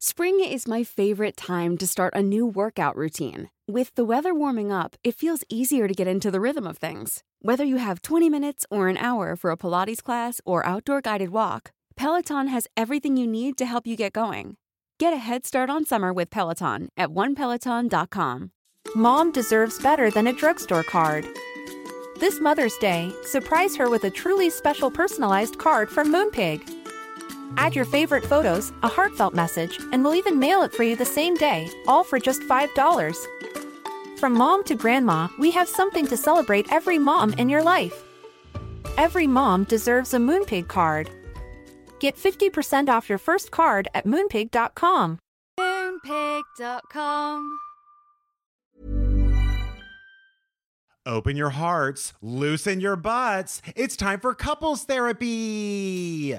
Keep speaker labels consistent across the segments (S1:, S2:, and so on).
S1: Spring is my favorite time to start a new workout routine. With the weather warming up, it feels easier to get into the rhythm of things. Whether you have 20 minutes or an hour for a Pilates class or outdoor guided walk, Peloton has everything you need to help you get going. Get a head start on summer with Peloton at onepeloton.com.
S2: Mom deserves better than a drugstore card. This Mother's Day, surprise her with a truly special personalized card from Moonpig. Add your favorite photos, a heartfelt message, and we'll even mail it for you the same day, all for just $5. From mom to grandma, we have something to celebrate every mom in your life. Every mom deserves a Moonpig card. Get 50% off your first card at moonpig.com.
S1: Moonpig.com.
S3: Open your hearts, loosen your butts. It's time for couples therapy.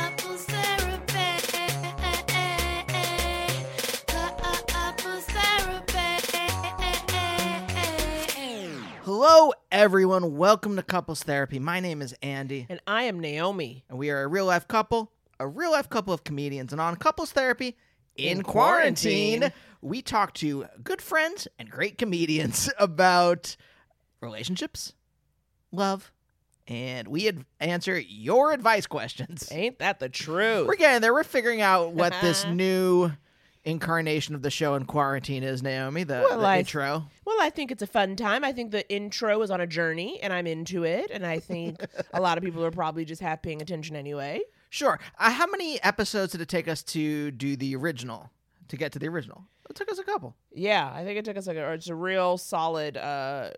S4: Hello, everyone. Welcome to Couples Therapy. My name is Andy,
S5: And I am Naomi.
S4: and we are a real life couple, a real life couple of comedians. And on Couples Therapy in,
S5: In
S4: quarantine,
S5: quarantine.
S4: we talk to good friends and great comedians about relationships, love, and we ad- answer your advice questions.
S5: Ain't that the truth?
S4: We're getting there. We're figuring out what this new incarnation of the show in quarantine is, Naomi, the,
S5: Well,
S4: the
S5: I-
S4: intro.
S5: well, I think it's a fun time. I think the intro is on a journey, and I'm into it. And I think a lot of people are probably just half paying attention anyway.
S4: Sure. Uh, how many episodes did it take us to do the original? To get to the original, it took us a couple.
S5: Yeah, I think it took us like a, it's a real solid uh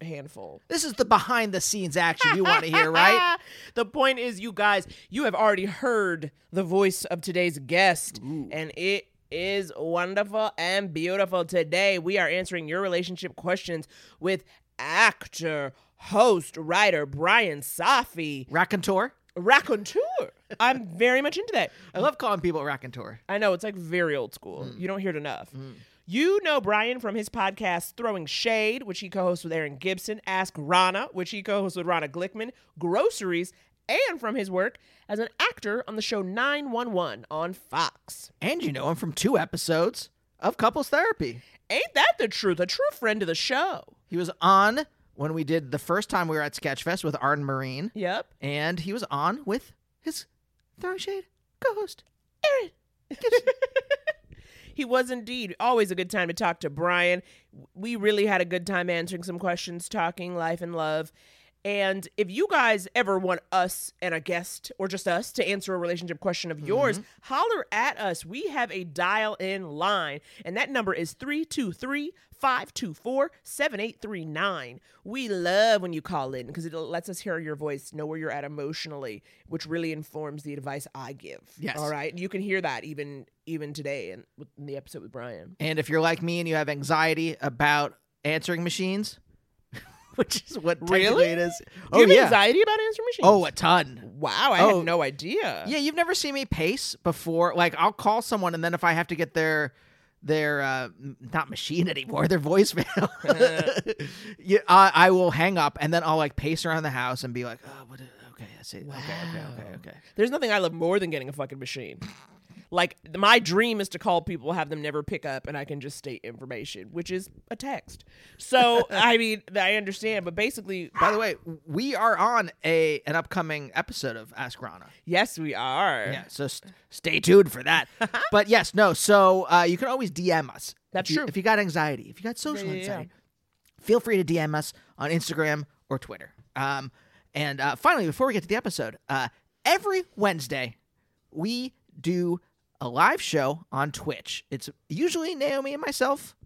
S5: handful.
S4: This is the behind the scenes action you want to hear, right?
S5: the point is, you guys, you have already heard the voice of today's guest, and it is wonderful and beautiful. Today, we are answering your relationship questions with actor, host, writer Bryan Safi,
S4: Raconteur.
S5: raconteur. I'm very much into that.
S4: I love calling people raconteur.
S5: I know it's like very old school. Mm. You don't hear it enough. Mm. You know Brian from his podcast Throwing Shade, which he co-hosts with Erin Gibson, Ask Rana, which he co-hosts with Rana Glickman, Groceries, and from his work as an actor on the show 911 on Fox.
S4: And you know him from two episodes of Couples Therapy.
S5: Ain't that the truth? A true friend of the show.
S4: He was on when we did the first time we were at Sketchfest with Arden Myrin,
S5: Yep.
S4: and he was on with his Throwing Shade co-host.
S5: Aaron. he was indeed always a good time to talk to Brian. We really had a good time answering some questions, talking life and love. And if you guys ever want us and a guest or just us to answer a relationship question of yours, mm-hmm. holler at us. We have a dial in line, and that number is 323 524 7839. We love when you call in because it lets us hear your voice, know where you're at emotionally, which really informs the advice I give.
S4: Yes.
S5: All right. And you can hear that even even today in, in the episode with Bryan.
S4: And if you're like me and you have anxiety about answering machines, which is what
S5: Really?
S4: it is.
S5: Do
S4: Oh
S5: you have
S4: yeah.
S5: anxiety about answering machines?
S4: Oh, a ton.
S5: wow. I
S4: Oh.
S5: had no idea.
S4: Yeah, you've never seen me pace before. Like I'll call someone and then if I have to get their their uh not machine anymore, their voicemail, yeah, I, I will hang up and then I'll like pace around the house and be like, oh, what? Okay, I see. Okay, okay, okay, okay.
S5: There's nothing I love more than getting a fucking machine. Like my dream is to call people, have them never pick up, and I can just state information, which is a text. So I mean, I understand, but basically,
S4: By the way, we are on a an upcoming episode of Ask Rana.
S5: yes, we are.
S4: Yeah, so st- stay tuned for that. but yes, no. So uh, you can always DM us.
S5: That's
S4: if you,
S5: true.
S4: If you got anxiety, if you got social
S5: Yeah, yeah,
S4: anxiety, feel free to DM us on Instagram or Twitter. Um, and uh, finally, before we get to the episode, uh, every Wednesday we do a live show on Twitch. It's usually Naomi and myself.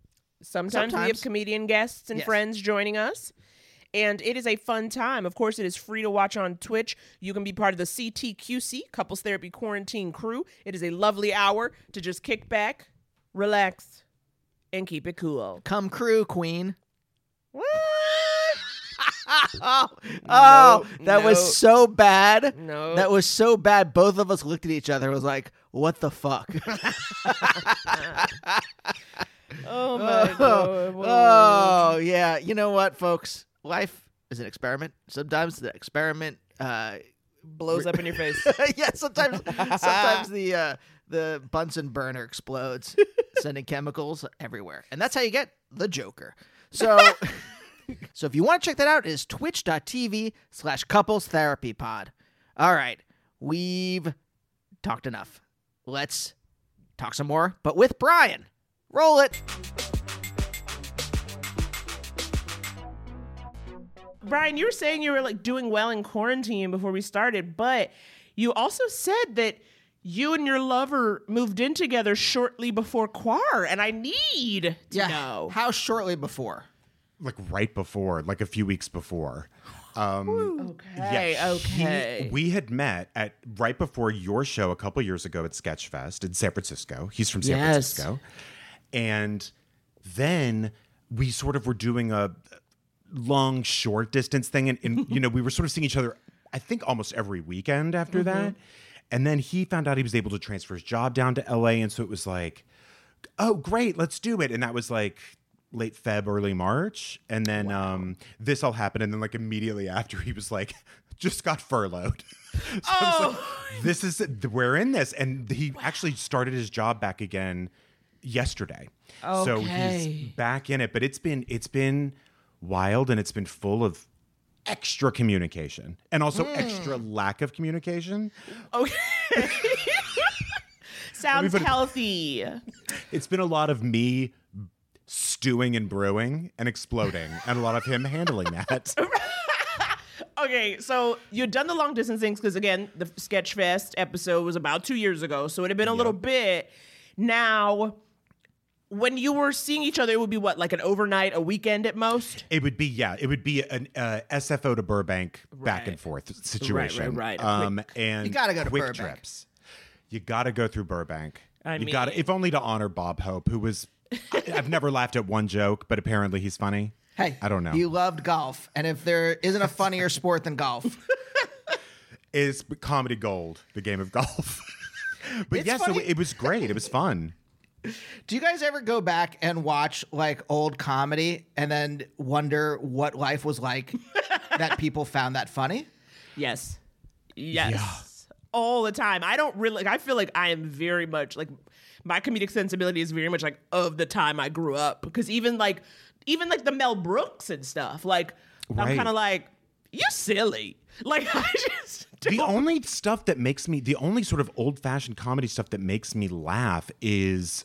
S5: Sometimes, we have comedian guests and
S4: Yes.
S5: friends joining us. And it is a fun time. Of course, it is free to watch on Twitch. You can be part of the CTQC, Couples Therapy Quarantine crew. It is a lovely hour to just kick back, relax, and keep it cool.
S4: Come crew, Queen.
S5: What?
S4: oh, oh, that
S5: no.
S4: was so bad.
S5: No.
S4: That was so bad. Both of us looked at each other. and Was like, what the fuck?
S5: Oh my god. what a
S4: oh yeah. You know what, folks? Life is an experiment. Sometimes the experiment. Uh,
S5: blows up in your face.
S4: yeah. Sometimes, sometimes the uh, the Bunsen burner explodes, sending chemicals everywhere, and that's how you get the Joker. So. So if you want to check that out, it is twitch.tv slash couples therapy pod. All right. We've talked enough. Let's talk some more, but with Bryan. Roll it.
S5: Bryan, you were saying you were like doing well in quarantine before we started, but you also said that you and your lover moved in together shortly before Quar, and I need to know.
S4: How shortly before?
S3: Like right before, like a few weeks before. Um,
S5: Okay,
S3: yeah, he-
S5: okay.
S3: we had met at right before your show a couple years ago at Sketchfest in San Francisco. He's from San
S5: Yes.
S3: Francisco. And then we sort of were doing a long short distance thing and, and you know we were sort of seeing each other i think almost every weekend after that and then he found out he was able to transfer his job down to la and so it was like oh great let's do it and that was like late feb early march and then um this all happened and then like immediately after he was like just got furloughed. So was like, this is we're in this. And he actually started his job back again yesterday. Okay. so he's back in it but it's been it's been wild and it's been full of extra communication and also extra lack of communication.
S5: Okay. Sounds
S3: put it-
S5: healthy.
S3: it's been a lot of me stewing and brewing and exploding and a lot of him handling that
S5: Okay, so you'd done the long distance things because again, the Sketchfest episode was about two years ago, so it had been a little bit. Now, when you were seeing each other, it would be what, like an overnight, a weekend at most?
S3: It would be yeah. It would be an uh, SFO to Burbank back and forth situation.
S5: right. A
S3: Um, and
S4: You gotta go to
S3: quick
S4: Burbank.
S3: trips. You got to go through Burbank.
S5: I
S3: you got to,
S5: mean-
S3: if only to honor Bob Hope, who was. I- I've never laughed at one joke, but apparently he's funny.
S4: Hey,
S3: I don't know.
S4: You loved golf, and if there isn't a funnier sport than golf,
S3: Is comedy gold the game of golf? but
S4: It's
S3: yeah, so it was great. It was fun.
S4: do you guys ever go back and watch like old comedy and then wonder what life was like that people found that funny?
S5: Yes. Yes. All the time. I don't really, I feel like I am very much like, my comedic sensibility is very much like of the time I grew up. Because even like, even like the Mel Brooks and stuff, like, I'm kind of like, you silly. Like, I just
S3: The
S5: don't-
S3: only stuff that makes me, the only sort of old fashioned comedy stuff that makes me laugh is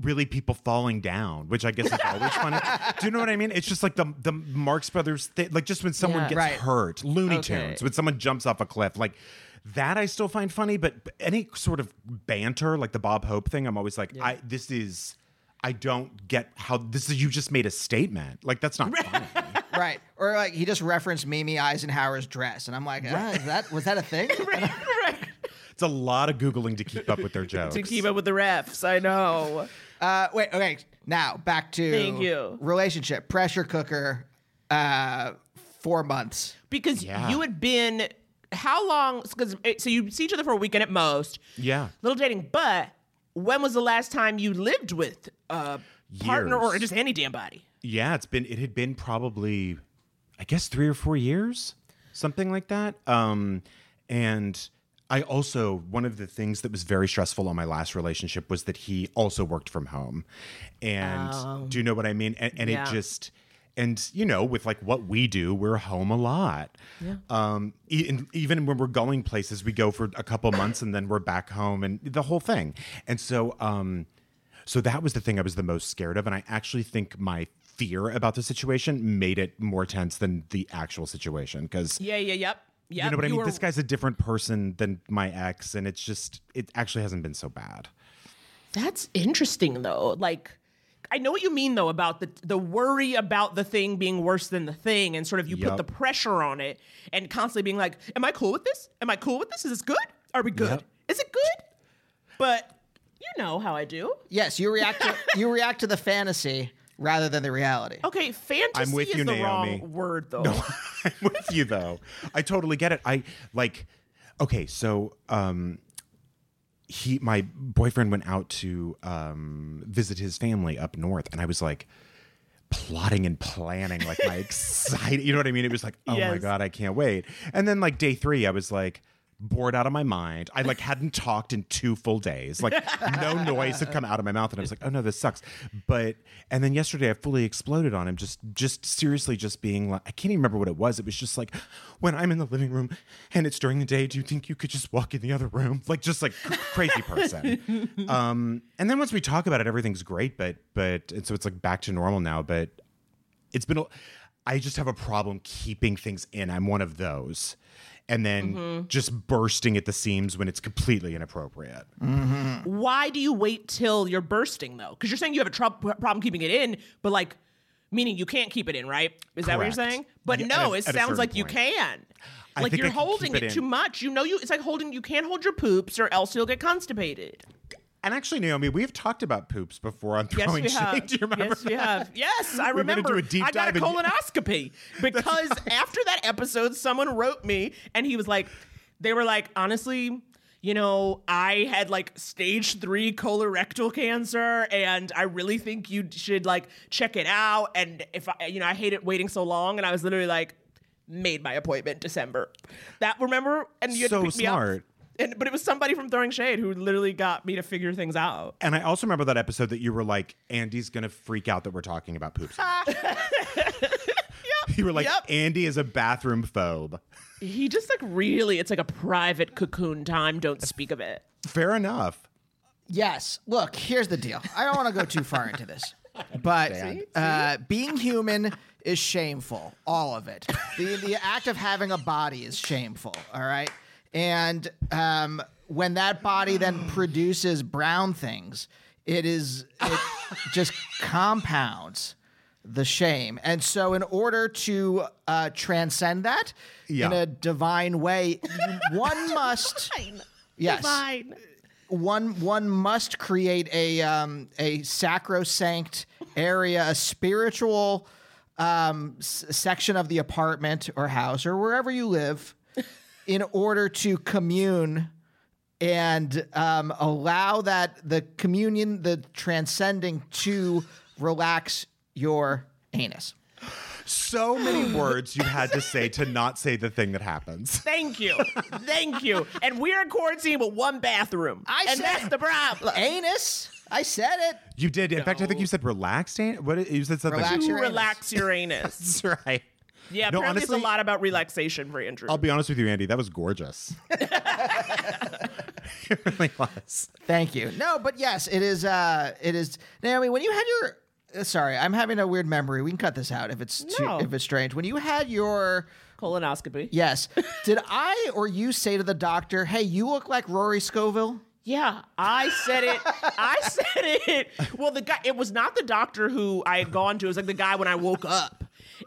S3: really people falling down, which I guess is always funny. Do you know what I mean? It's just like the the Marx Brothers thing, like just when someone
S5: Yeah.
S3: gets
S4: Right.
S3: hurt, Looney
S5: Okay.
S3: Tunes, when someone jumps off a cliff, like that I still find funny. But but any sort of banter, like the Bob Hope thing, I'm always like, I this is. I don't get how this is. You just made a statement. Like that's not funny.
S4: Right. Or like he just referenced Mamie Eisenhower's dress, and I'm like, ah, is that was that a thing?
S5: right.
S3: It's a lot of googling to keep up with their jokes.
S5: To keep up with the refs. I know.
S4: Uh, wait, okay. Now back to
S5: Thank you.
S4: relationship pressure cooker. Uh, four months.
S5: Because
S3: Yeah.
S5: you had been, how long? Because so you see each other for a weekend at most.
S3: Yeah.
S5: little dating. But when was the last time you lived with a partner or
S3: Years.
S5: just any damn body?
S3: Yeah, it's been it had been probably I guess 3 or 4 years, something like that. Um and I also one of the things that was very stressful on my last relationship was that he also worked from home. And do you know what I mean? And, and
S5: Yeah.
S3: it just and you know, with like what we do, we're home a lot. Yeah. Um, e- even when we're going places, we go for a couple months and then we're back home and the whole thing. And so, um, so that was the thing I was the most scared of. And I actually think my fear about the situation made it more tense than the actual situation. Cause
S5: Yeah, yeah, yep. Yep.
S3: you know what I mean?
S5: were-
S3: This guy's a different person than my ex. And it's just, it actually hasn't been so bad.
S5: That's interesting though. Like I know what you mean though about the the worry about the thing being worse than the thing and sort of you put the pressure on it and constantly being like, Am I cool with this? Am I cool with this? Is this good? Are we good?
S3: Yep.
S5: Is it good? But you know how I do.
S4: Yes, you react to you react to the fantasy rather than the reality.
S5: Okay, fantasy
S3: I'm with
S5: is
S3: you,
S5: the
S3: Naomi.
S5: wrong word though.
S3: No, I'm with you though. I totally get it. I like okay, so um he my boyfriend went out to um visit his family up north and I was like plotting and planning like my excited you know what I mean? It was like, oh my god, I can't wait. And then like day 3 I was like bored out of my mind. I like hadn't talked in two full days. Like no noise had come out of my mouth and I was like, "Oh no, this sucks." But and then yesterday I fully exploded on him just just seriously just being like I can't even remember what it was. It was just like when I'm in the living room and it's during the day, do you think you could just walk in the other room? Like just like cr- crazy person. um and then once we talk about it everything's great, but but and so it's like back to normal now, but it's been a, I just have a problem keeping things in. I'm one of those. And then
S5: Mm-hmm.
S3: just bursting at the seams when it's completely inappropriate.
S5: Why do you wait till you're bursting though? Because you're saying you have a trou- problem keeping it in, but like, meaning you can't keep it in, right? Is that what you're saying? But
S3: Yeah,
S5: no,
S3: a-
S5: it sounds
S3: certain
S5: like you can.
S3: I
S5: Like you're
S3: I
S5: holding
S3: it
S5: it, too much. You know, you it's like holding. You can't hold your poops, or else you'll get constipated.
S3: And actually, Naomi, we've talked about poops before on
S5: Yes,
S3: throwing
S5: we have.
S3: shade. Do you remember?
S5: Yes, we have. Yes, I remember.
S3: do a deep
S5: I got a colonoscopy because after that episode, someone wrote me and he was like, they were like, honestly, you know, I had like stage three colorectal cancer, and I really think you should like check it out. And if I, you know, I hate it waiting so long, and I was literally like, made my appointment December. That remember, and you had
S3: So
S5: to pick me up.
S3: smart.
S5: And, but it was somebody from Throwing Shade who literally got me to figure things out.
S3: And I also remember that episode that you were like, Andy's going to freak out that we're talking about poops. You were like,
S5: Yep.
S3: Andy is a bathroom phobe.
S5: He just like really, it's like a private cocoon time. Don't speak of it.
S3: Fair enough.
S4: Yes. Look, here's the deal. I don't want to go too far into this, but uh, being human is shameful. All of it. The the act of having a body is shameful. All right, and um, when that body then produces brown things, it is it just compounds the shame. And so, in order to uh, transcend that in a divine way, one must. Yes
S5: Fine.
S4: one one must create a um, a sacrosanct area, a spiritual um, s- section of the apartment or house or wherever you live, in order to commune and um, allow that the communion, the transcending, to relax your anus.
S3: So many words you had to say to not say the thing that happens.
S5: Thank you. Thank you. And we're in quarantine with one bathroom.
S4: I
S5: and
S4: said-
S5: that's the problem.
S4: Anus. I said it.
S3: You did. In fact, I think you said relaxed. An- What you said something.
S4: Relax
S5: To
S4: your anus.
S5: relax your anus.
S3: That's right.
S5: Yeah,
S3: No,
S5: apparently
S3: honestly-
S5: it's a lot about relaxation for Andrew.
S3: I'll be honest with you, Andy. That was gorgeous. it really was.
S4: Thank you. No, but yes, it is. Uh, it is. Naomi, when you had your, uh, sorry, I'm having a weird memory. We can cut this out if it's too, if it's strange. When you had your,
S5: Colonoscopy.
S4: yes, did I or you say to the doctor, "Hey, you look like Rory Scovel"?
S5: Yeah, I said it. I said it. Well, the guy, it was not the doctor who I had gone to. It was like the guy when I woke up.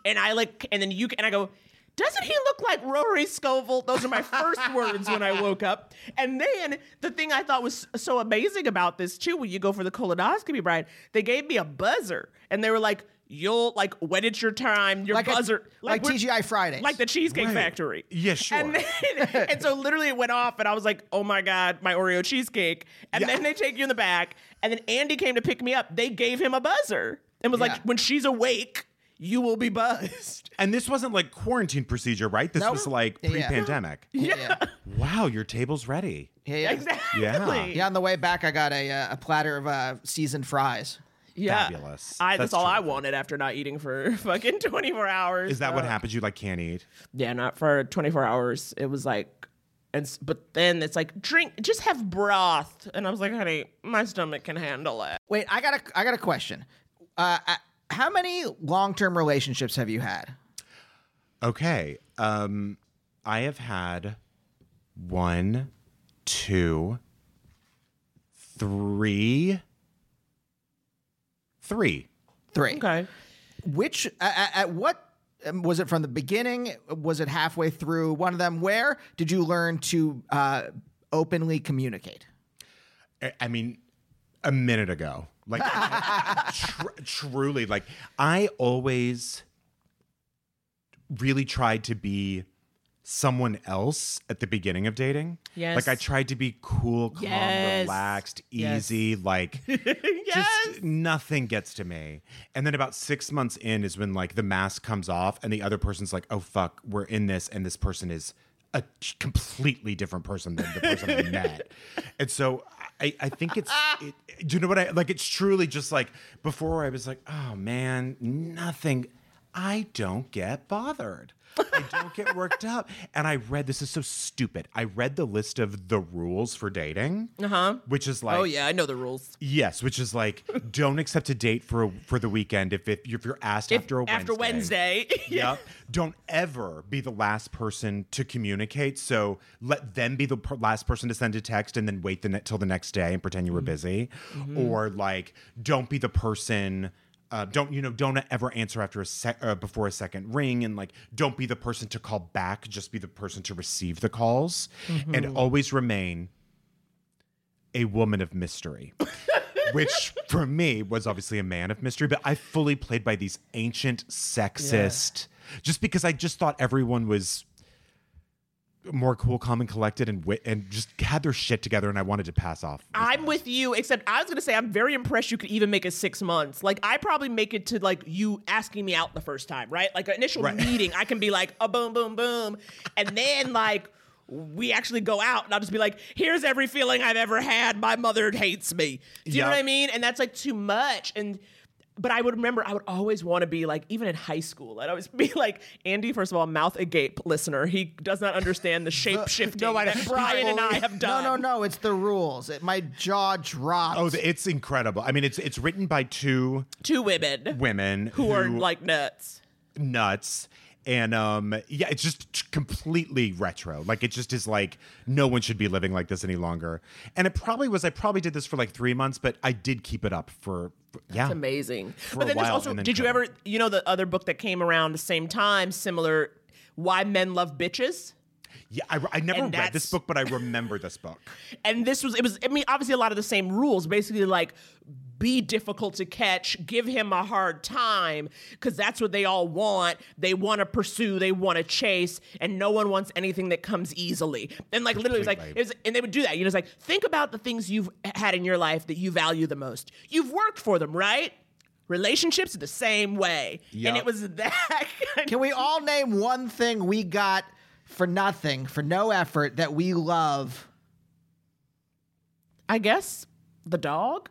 S5: And I like, and then you, and I go, doesn't he look like Rory Scovel? Those are my first words when I woke up. And then the thing I thought was so amazing about this too, when you go for the colonoscopy, Bryan, they gave me a buzzer and they were like, you'll, like, when it's your time, your
S4: Like a-
S5: buzzer.
S4: like TGI Fridays.
S5: Like the Cheesecake
S3: Right.
S5: Factory.
S3: Yeah, sure.
S5: And then, and so literally it went off, and I was like, "Oh my god, my Oreo cheesecake!" And
S3: Yeah.
S5: then they take you in the back, and then Andy came to pick me up. They gave him a buzzer and was
S4: Yeah.
S5: like, "When she's awake, you will be buzzed."
S3: And this wasn't like quarantine procedure, right? This
S4: Nope.
S3: was like
S4: Yeah.
S3: pre-pandemic.
S4: Yeah,
S3: Wow, your table's ready.
S4: yeah, yeah.
S5: Exactly.
S3: Yeah.
S4: Yeah, on the way back, I got a uh, a platter of uh, seasoned fries.
S5: Yeah.
S3: Fabulous.
S5: I,
S3: That's
S5: that's, all I
S3: terrific.
S5: wanted after not eating for fucking 24 hours.
S3: Is that what happens? You like can't eat?
S5: Yeah, not for 24 hours. It was like, and s- but then it's like drink, just have broth, and I was like, honey, my stomach can handle it.
S4: Wait, I got a I got a question. Uh, uh, how many long term relationships have you had?
S3: Okay. Um, I have had one, two, three, three.
S4: Three.
S5: Okay.
S4: Which at, at what um, was it from the beginning? Was it halfway through one of them? Where did you learn to uh, openly communicate?
S3: I- I mean, a minute ago. Like tr- truly, like I always really tried to be someone else at the beginning of dating.
S5: Yes.
S3: Like I tried to be cool, calm,
S5: Yes.
S3: relaxed,
S5: Yes.
S3: easy, like
S5: yes.
S3: just nothing gets to me. And then about six months in is when like the mask comes off and the other person's like, oh fuck, we're in this and this person is a completely different person than the person I met. And so I, I think it's, it, do you know what I, like it's truly just like before I was like, oh man, nothing, I don't get bothered. I don't get worked up. And I read, this is so stupid. I read the list of the rules for dating, uh-huh. which is like,
S5: oh yeah, I know the rules.
S3: Yes, which is like don't accept a date for a, for the weekend if, if if you're asked
S5: If-
S3: after a Wednesday.
S5: after Wednesday.
S3: Yep. Don't ever be the last person to communicate. So let them be the per- last person to send a text and then wait the ne- till the next day and pretend you were busy. Or like don't be the person. Uh, don't you know? Don't ever answer after a sec uh, before a second ring, and like don't be the person to call back. Just be the person to receive the calls, and always remain a woman of mystery. Which for me was obviously a man of mystery, but I fully played by these ancient sexist, just because I just thought everyone was more cool, calm, and collected, and wit- and just had their shit together, and I wanted to pass off.
S5: I'm with you, except I was gonna say I'm very impressed you could even make it six months. Like I probably make it to like you asking me out the first time, right? Like an initial
S3: Right.
S5: meeting, I can be like a boom, boom, boom, and then like we actually go out, and I'll just be like, "Here's every feeling I've ever had. My mother hates me." Do you know what I mean? And that's like too much, and. But I would remember, I would always want to be like, even in high school, I'd always be like, Andy, first of all, mouth agape listener. He does not understand the shape shifting
S4: I-
S5: that Bryan and I have done.
S4: No, no, no. It's the rules. It, my jaw dropped.
S3: Oh, it's incredible. I mean, it's it's written by two
S5: Two women
S3: women
S5: who are like nuts.
S3: nuts. And um, yeah, it's just completely retro. Like it just is like no one should be living like this any longer. And it probably was. I probably did this for like three months, but I did keep it up for, for- yeah.
S5: It's amazing.
S3: For
S5: but
S3: a
S5: then there's
S3: while,
S5: also,
S3: then
S5: did you ever, you know, the other book that came around the same time, similar, Why Men Love Bitches?
S3: Yeah, I, I never
S5: And
S3: read this book, but I remember this book.
S5: And this was, it was, I mean, obviously a lot of the same rules, basically like, be difficult to catch, give him a hard time, because that's what they all want. They want to pursue, they want to chase, and no one wants anything that comes easily. And like literally, it was like, it was, and they would do that. You know, it's like, think about the things you've had in your life that you value the most. You've worked for them, right? Relationships the same way. And it was that
S4: Can we all name one thing we got for nothing, for no effort, that we love?
S5: I guess the dog.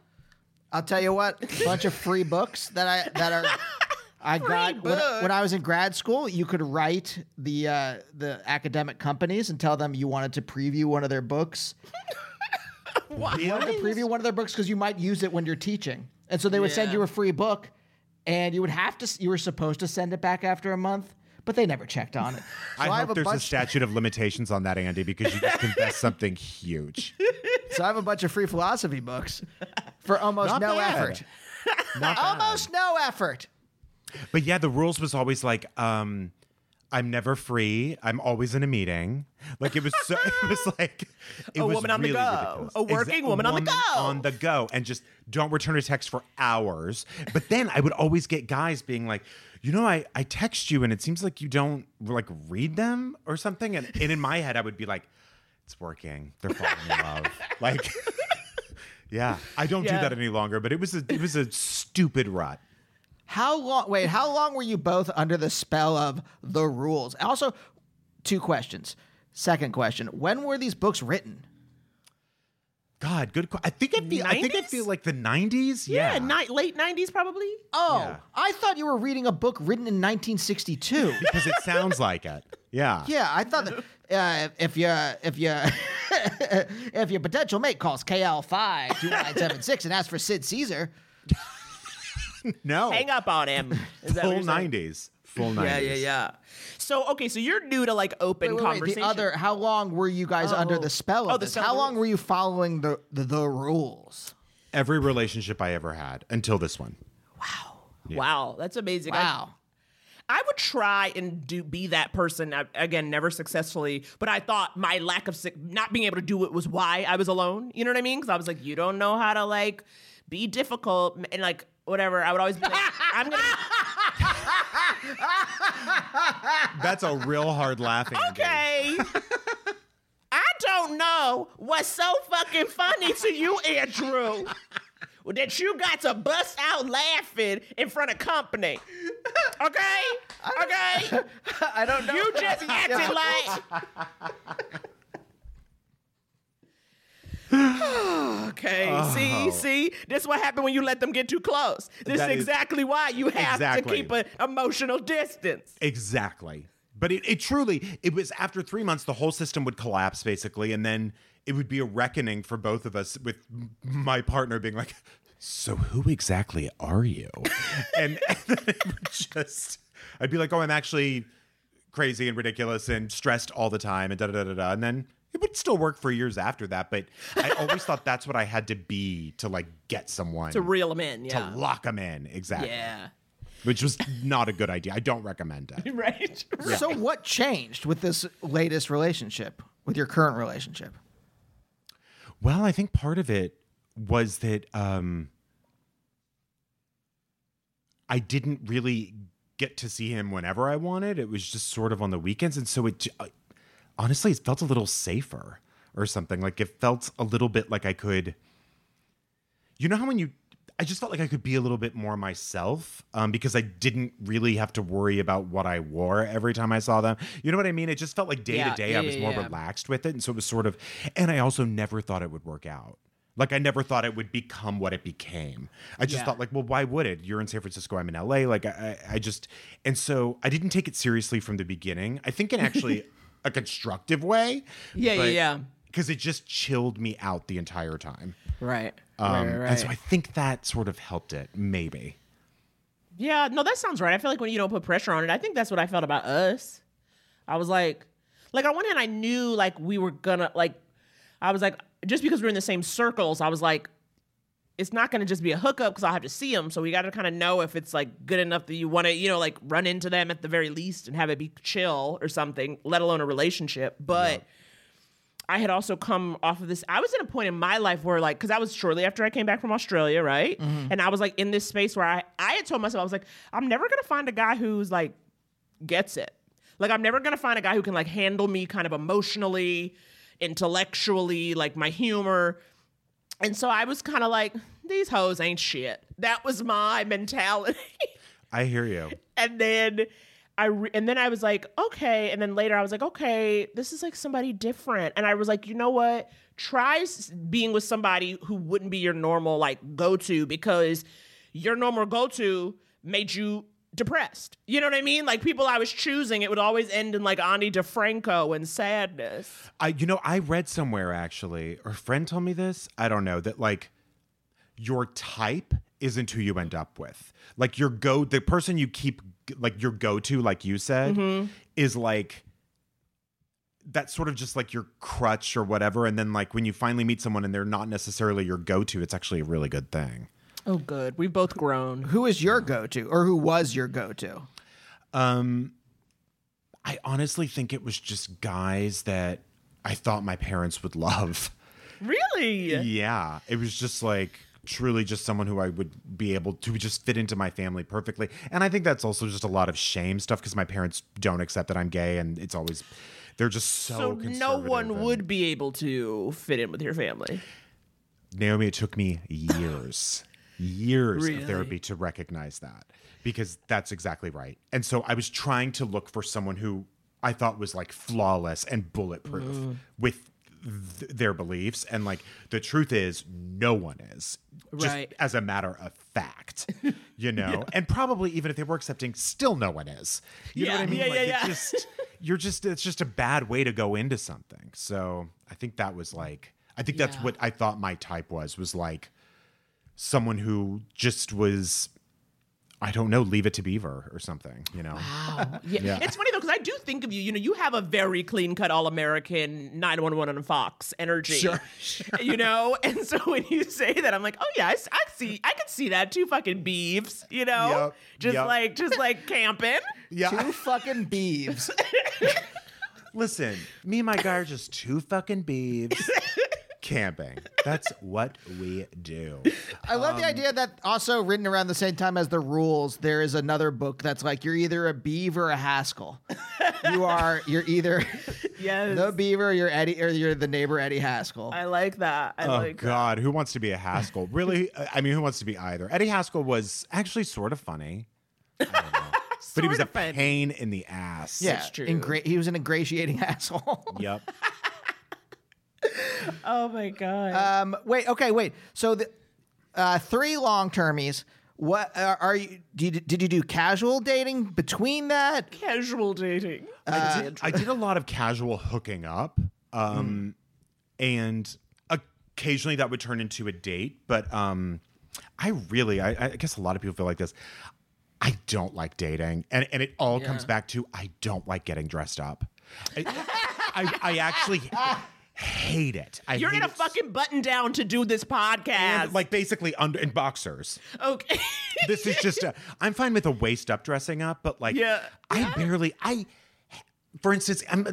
S4: I'll tell you what, a bunch of free books that I that are I got when, when I was in grad school. You could write the uh, the academic companies and tell them you wanted to preview one of their books. Why? You wanted to preview one of their books because you might use it when you're teaching, and so they would send you a free book, and you would have to. You were supposed to send it back after a month, but they never checked on it. So
S3: I
S4: have
S3: hope there's a
S4: bunch-
S3: statute of limitations on that, Andy, because you just confessed something huge.
S4: So I have a bunch of free philosophy books for almost
S3: Not
S4: no
S3: bad.
S4: effort.
S3: Not bad.
S4: Almost no effort.
S3: But yeah, the rules was always like, um, I'm never free. I'm always in a meeting. Like it was so it was like it
S5: A
S3: was
S5: woman on the go.
S3: ridiculous.
S5: A working woman on the go.
S3: On the go. And just don't return a text for hours. But then I would always get guys being like, you know, I, I text you and it seems like you don't like read them or something. And, and in my head I would be like, it's working. They're falling in love. Like Yeah. I don't
S5: Yeah.
S3: do that any longer, but it was a it was a stupid rut.
S4: How long? Wait, how long were you both under the spell of the rules? Also, two questions. Second question: When were these books written?
S3: God, good. que- I think I feel. I think I
S5: 90s?
S3: feel like the '90s.
S5: Yeah,
S3: Yeah,
S5: ni- late 90s probably.
S4: Oh,
S3: Yeah.
S4: I thought you were reading a book written in 1962.
S3: because it sounds like it. Yeah.
S4: yeah, I thought that uh, if you if you if your potential mate calls KL five two nine seven six and asks for Sid Caesar,
S3: No.
S5: Hang up on him. Is that what
S3: Full
S5: you're saying?
S3: '90s. Full '90s.
S5: Yeah, yeah, yeah. So, okay, so you're new to like open
S4: Wait, wait, wait,
S5: conversation.
S4: the other. How long were you guys under the oh. spell of
S5: Oh, the
S4: this?
S5: spell
S4: How long were you following the, the the rules?
S3: Every relationship I ever had until this one.
S5: Wow, Wow. that's amazing.
S4: Wow.
S5: I would try and do be that person I- again, never successfully. But I thought my lack of not being able to do it was why I was alone. You know what I mean? Because I was like, you don't know how to like be difficult and like whatever. I would always be like, I'm gonna.
S3: That's a real hard laughing.
S5: Okay. I don't know what's so fucking funny to you, Andrew. That you got to bust out laughing in front of company. Okay? Okay?
S4: I don't know.
S5: You just acted like. okay, see, oh. see, this what happened when you let them get too close. This
S3: That
S5: is
S3: is-
S5: exactly why you have
S3: Exactly.
S5: to keep an emotional distance.
S3: Exactly. But it, it truly, it was after three months, the whole system would collapse basically. And then it would be a reckoning for both of us with my partner being like, so who exactly are you? and, and then it would just, I'd be like, oh, I'm actually crazy and ridiculous and stressed all the time and da da da da da. And then it would still work for years after that. But I always thought that's what I had to be to like get someone
S5: To reel them in, yeah.
S3: to lock them in. Exactly.
S5: Yeah.
S3: Which was not a good idea. I don't recommend it.
S5: Right.
S4: So what changed with this latest relationship, with your current relationship?
S3: Well, I think part of it was that um, I didn't really get to see him whenever I wanted. It was just sort of on the weekends, and so it uh, honestly it felt a little safer or something. Like it felt a little bit like I could. You know how when you. I just felt like I could be a little bit more myself um, because I didn't really have to worry about what I wore every time I saw them. You know what I mean? It just felt like day
S5: Yeah,
S3: to day
S5: yeah,
S3: I was more
S5: yeah.
S3: relaxed with it. And so it was sort of, and I also never thought it would work out. Like I never thought it would become what it became. I just
S5: Yeah.
S3: thought like, well, why would it? You're in San Francisco, I'm in LA. Like I, I I just, and so I didn't take it seriously from the beginning. I think in actually a constructive way.
S5: Yeah, yeah, yeah.
S3: Because it just chilled me out the entire time.
S5: Right.
S3: Um,
S5: right, right,
S3: And so I think that sort of helped it, maybe.
S5: Yeah, no, that sounds right. I feel like when you don't put pressure on it, I think that's what I felt about us. I was like, like on one hand, I knew like we were gonna like, I was like, just because we're in the same circles, I was like, it's not gonna just be a hookup because I'll have to see them. So we got to kind of know if it's like good enough that you want to, you know, like run into them at the very least and have it be chill or something, let alone a relationship. But. I had also come off of this. I was at a point in my life where, like, because I was shortly after I came back from Australia, right? Mm-hmm. And I was like in this space where I, I had told myself, I was like, I'm never gonna find a guy who's like gets it. Like, I'm never gonna find a guy who can like handle me kind of emotionally, intellectually, like my humor. And so I was kind of like, these hoes ain't shit. That was my mentality.
S3: I hear you.
S5: and then I re- and then I was like, okay. And then later I was like, okay, this is like somebody different. And I was like, you know what? Try being with somebody who wouldn't be your normal like go to because your normal go to made you depressed. You know what I mean? Like people I was choosing, it would always end in like Ani DiFranco and sadness.
S3: I, you know, I read somewhere actually, or a friend told me this. I don't know that like your type isn't who you end up with. Like your go, the person you keep like your go to, like you said, mm-hmm. is like that's sort of just like your crutch or whatever. And then like when you finally meet someone and they're not necessarily your go to, it's actually a really good thing.
S5: Oh, good. We've both grown.
S4: Who is your go-to, or who was your go-to?
S3: Um, I honestly think it was just guys that I thought my parents would love.
S5: Really?
S3: Yeah, it was just like truly just someone who I would be able to just fit into my family perfectly. And I think that's also just a lot of shame stuff because my parents don't accept that I'm gay, and it's always they're just so.
S5: So no one
S3: and-
S5: would be able to fit in with your family.
S3: Naomi. It took me years, years
S5: Really?
S3: of therapy to recognize that because that's exactly right. And so I was trying to look for someone who I thought was like flawless and bulletproof
S5: Mm.
S3: with th- their beliefs and like the truth is no one is just
S5: Right.
S3: as a matter of fact you know and probably even if they were accepting still no one is you know what i mean
S5: yeah,
S3: like
S5: yeah, yeah.
S3: just you're just it's just a bad way to go into something so i think that was like i think that's what i thought my type was was like someone who just was i don't know leave it to beaver or something you know
S5: Yeah.
S3: Yeah.
S5: It's funny though, because I do think of you, you know, you have a very clean cut, all American 911 on Fox energy.
S3: Sure,
S5: You know? And so when you say that, I'm like, oh yeah, I, s- I see, I can see that. Two fucking beeves, you know?
S3: Yep,
S5: Just
S3: yep.
S5: like, just like camping.
S3: yeah
S4: Two fucking beeves.
S3: Listen, me and my guy are just two fucking beeves camping. That's what we do.
S4: I love
S3: Um,
S4: the idea that also written around the same time as the rules, there is another book that's like you're either a beaver or a Haskell. you are you're either
S5: Yes.
S4: the beaver, you're Eddie, or you're the neighbor Eddie Haskell.
S5: I like that. I
S3: Oh
S5: like that.
S3: God, who wants to be a Haskell? Really? I mean, who wants to be either? Eddie Haskell was actually sort of funny, I don't know. but he was a pain in the ass.
S4: yeah,
S5: true.
S4: ingra- he was an ingratiating asshole.
S3: Yep.
S5: Oh my god.
S4: um, wait, okay, wait. So the uh, three long termies. What uh, are you? Did, did you do casual dating between that?
S5: Casual dating.
S3: I, did, I did a lot of casual hooking up, um, and occasionally that would turn into a date. But um, I really, I, I guess a lot of people feel like this. I don't like dating, and and it all comes back to I don't like getting dressed up. I, I, I actually hate it. I
S5: You're in a fucking button down to do this podcast.
S3: and, like basically under in boxers.
S5: okay.
S3: This is just a, I'm fine with a waist up dressing up, but like
S5: Yeah.
S3: I barely I for instance, I'm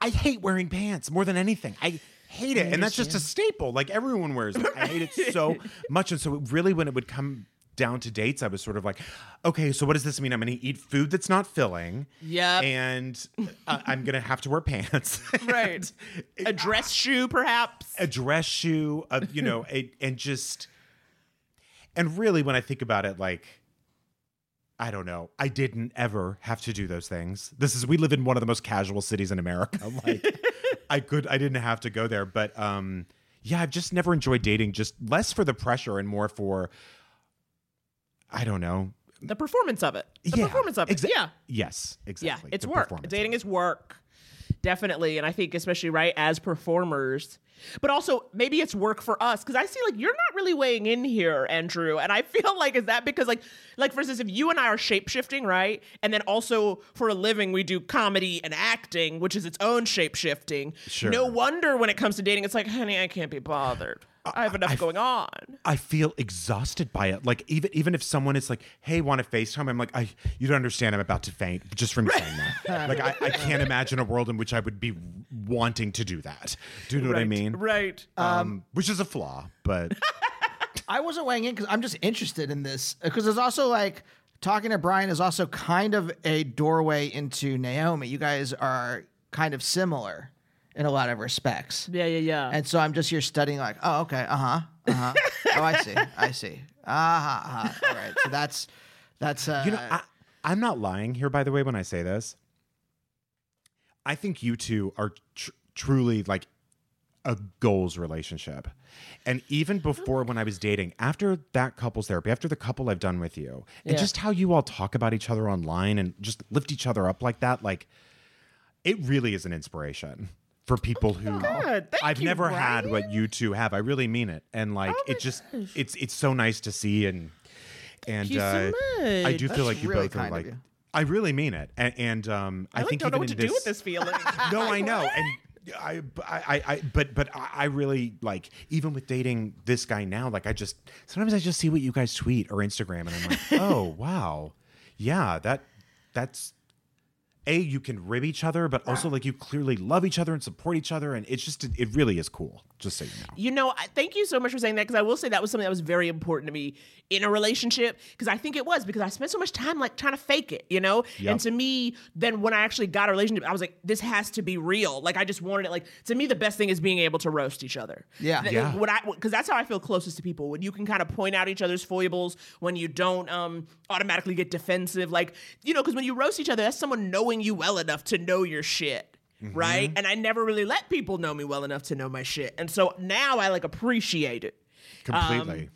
S3: I hate wearing pants more than anything. I hate it. And that's just a staple. Like everyone wears it. I hate it so much. And so really when it would come down to dates, I was sort of like, okay, so what does this mean? I'm going to eat food that's not filling.
S5: Yeah.
S3: And uh, I'm going to have to wear pants.
S5: right. A dress shoe, perhaps.
S3: a dress shoe, a, you know, a, and just, and really, when I think about it, like, I don't know, I didn't ever have to do those things. This is we live in one of the most casual cities in America. Like, I could, I didn't have to go there, but um, yeah, I've just never enjoyed dating. Just less for the pressure and more for, I don't know.
S5: The performance of it. The
S3: yeah,
S5: performance of it.
S3: exa-
S5: yeah.
S3: Yes, exactly.
S5: Yeah, it's
S3: the
S5: work. Dating is work. Definitely. And I think, especially, right, as performers, but also maybe it's work for us because I see like you're not really weighing in here, Andrew. And I feel like, is that because, like, like for instance, if you and I are shape shifting, right? And then also for a living, we do comedy and acting, which is its own shape shifting.
S3: Sure.
S5: No wonder when it comes to dating, it's like, honey, I can't be bothered. I have enough going on.
S3: I feel exhausted by it. Like even even if someone is like, "Hey, want to Facetime?" I'm like, "I you don't understand. I'm about to faint just from saying that." like I, I can't imagine a world in which I would be wanting to do that. Do you know what I mean?
S5: Right.
S3: Um, which is a flaw, but
S4: I wasn't weighing in because I'm just interested in this because there's also like talking to Bryan is also kind of a doorway into Naomi. You guys are kind of similar in a lot of respects.
S5: yeah, yeah, yeah.
S4: And so I'm just here studying, like, oh, okay, uh huh, uh huh. oh, I see, I see. Ah, uh-huh, uh-huh. all right. So that's that's uh,
S3: you know, I, I'm not lying here. By the way, when I say this, I think you two are tr- truly like a goals relationship. And even before when I was dating, after that couples therapy, after the couple I've done with you, and
S4: Yeah.
S3: just how you all talk about each other online and just lift each other up like that, like it really is an inspiration for people who
S5: God, thank
S3: I've
S5: you,
S3: never had what you two have. I really mean it. And like
S5: Oh
S3: it just it's it's so nice to see and and
S5: you so
S3: uh, I do
S5: much.
S3: feel like you
S4: really
S3: both are
S4: kind of
S3: like. I really mean it. And, and um I,
S5: I like,
S3: think
S5: don't know what to
S3: in
S5: do with this feeling.
S3: no, I know, and I, I, I, but, but I I really like even with dating this guy now. Like, I just sometimes I just see what you guys tweet or Instagram, and I'm like, oh wow, yeah, that that's a you can rib each other, but also like you clearly love each other and support each other, and it's just it really is cool. Just so you know.
S5: You know, I- thank you so much for saying that because I will say that was something that was very important to me in a relationship because I think it was because I spent so much time like trying to fake it, you know?
S3: Yep.
S5: And to me, then when I actually got a relationship, I was like, this has to be real. Like I just wanted it. Like to me, the best thing is being able to roast each other.
S4: Yeah.
S5: Th-
S3: Yeah.
S5: When I because that's how I feel closest to people when you can kind of point out each other's foibles when you don't um automatically get defensive. Like you know, because when you roast each other, that's someone knowing you well enough to know your shit. Right. And I never really let people know me well enough to know my shit. And so now I like appreciate it.
S3: Completely.
S5: Um,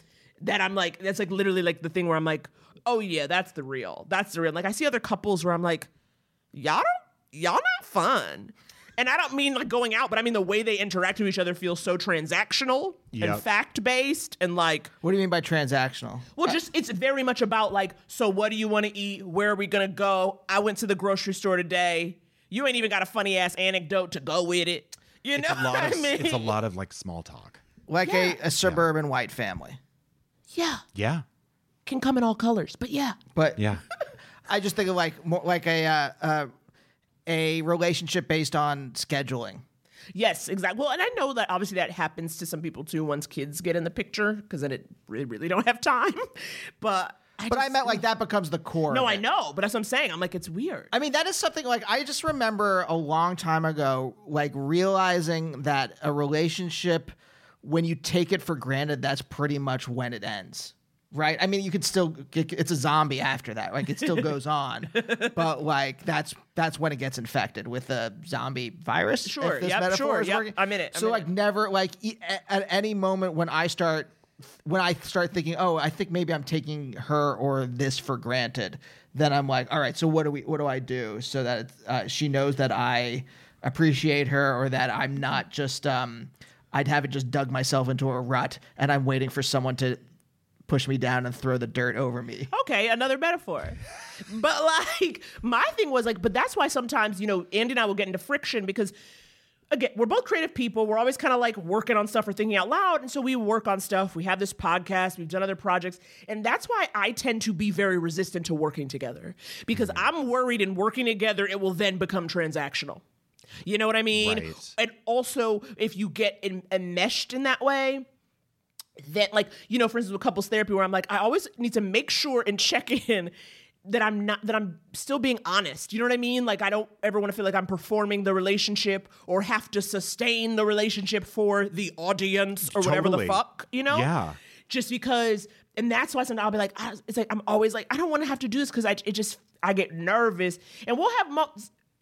S5: that I'm like, that's like literally like the thing where I'm like, oh yeah, that's the real. That's the real. Like I see other couples where I'm like, y'all don't, y'all not fun. And I don't mean like going out, but I mean the way they interact with each other feels so transactional
S3: Yep.
S5: and fact based and like,
S4: What do you mean by transactional?
S5: well, just it's very much about like, so what do you want to eat? Where are we gonna go? I went to the grocery store today. You ain't even got a funny ass anecdote to go with it. You know
S3: it's a lot
S5: what
S3: of
S5: I mean?
S3: it's a lot of like small talk.
S4: Like a, a suburban white family.
S5: Yeah,
S3: Yeah,
S5: can come in all colors, but yeah.
S4: But
S3: yeah.
S4: I just think of like more like a uh, uh, a relationship based on scheduling.
S5: Yes, exactly. Well, and I know that obviously that happens to some people too once kids get in the picture because then it really, really don't have time. But I
S4: But I meant like that becomes the core.
S5: No, I know, but that's what I'm saying. I'm like, it's weird.
S4: I mean, that is something like I just remember a long time ago, like realizing that a relationship, when you take it for granted, that's pretty much when it ends. Right? I mean, you could still, it's a zombie after that. Like, it still goes on. but, like, that's that's when it gets infected with a zombie virus.
S5: Sure,
S4: metaphor
S5: sure,
S4: working.
S5: I'm in it, I'm
S4: so,
S5: in
S4: like,
S5: it.
S4: never, like, e- at any moment when I start when I start thinking, oh, I think maybe I'm taking her or this for granted, then I'm like, all right, so what do we, what do I do so that uh, she knows that I appreciate her or that I'm not just, um, I'd haven't just dug myself into a rut and I'm waiting for someone to push me down and throw the dirt over me.
S5: okay, another metaphor. but like my thing was like, but that's why sometimes, you know, Andy and I will get into friction because again, we're both creative people. We're always kind of like working on stuff or thinking out loud. And so we work on stuff. We have this podcast, we've done other projects. And that's why I tend to be very resistant to working together because mm-hmm. I'm worried in working together, it will then become transactional. You know what I mean?
S3: Right.
S5: And also, if you get en- enmeshed in that way, that like you know for instance with couples therapy where i'm like i always need to make sure and check in that i'm not that i'm still being honest. You know what i mean? Like i don't ever want to feel like i'm performing the relationship or have to sustain the relationship for the audience or whatever the fuck you know?
S3: Yeah.
S5: just because and that's why sometimes i'll be like I, it's like i'm always like i don't want to have to do this because i it just i get nervous. And we'll have mo-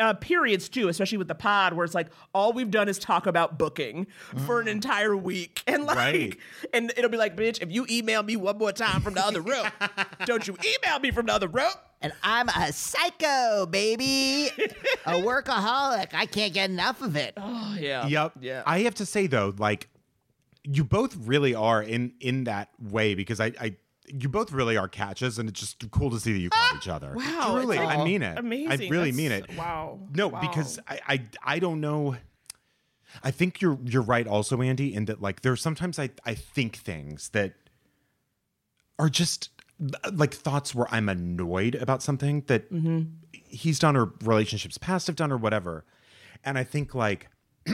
S5: uh, periods too, especially with the pod, where it's like all we've done is talk about booking for an entire week, and like,
S3: Right.
S5: and it'll be like, bitch, if you email me one more time from the other room, don't you email me from the other room?
S4: And I'm a psycho, baby. a workaholic. I can't get enough of it.
S5: Oh yeah,
S3: Yep.
S5: yeah.
S3: I have to say though, like you both really are in in that way because I I you both really are catches and it's just cool to see that you caught each other.
S5: Wow,
S3: Truly, I mean it.
S5: amazing.
S3: I really mean it.
S5: Wow.
S3: No,
S5: Wow.
S3: because I, I I don't know. I think you're you're right also, Andy, in that like there's sometimes I I think things that are just like thoughts where I'm annoyed about something that he's done or relationships past have done or whatever. And I think like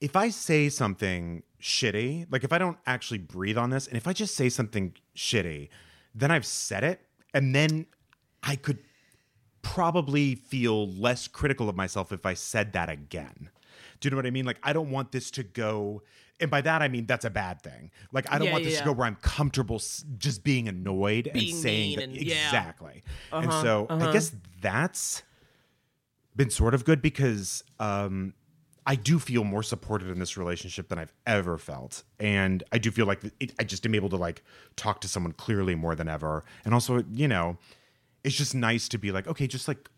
S3: if I say something shitty, like if I don't actually breathe on this, and if I just say something shitty, then I've said it, and then I could probably feel less critical of myself if I said that again. Do you know what I mean? Like I don't want this to go, and by that I mean that's a bad thing. Like I don't
S5: Yeah,
S3: want this
S5: yeah.
S3: to go where I'm comfortable just being annoyed
S5: Being
S3: and saying that,
S5: and- yeah. Uh-huh,
S3: exactly. and so I guess that's been sort of good because um, I do feel more supported in this relationship than I've ever felt, and I do feel like it, I just am able to like talk to someone clearly more than ever, and also you know, it's just nice to be like, okay, just like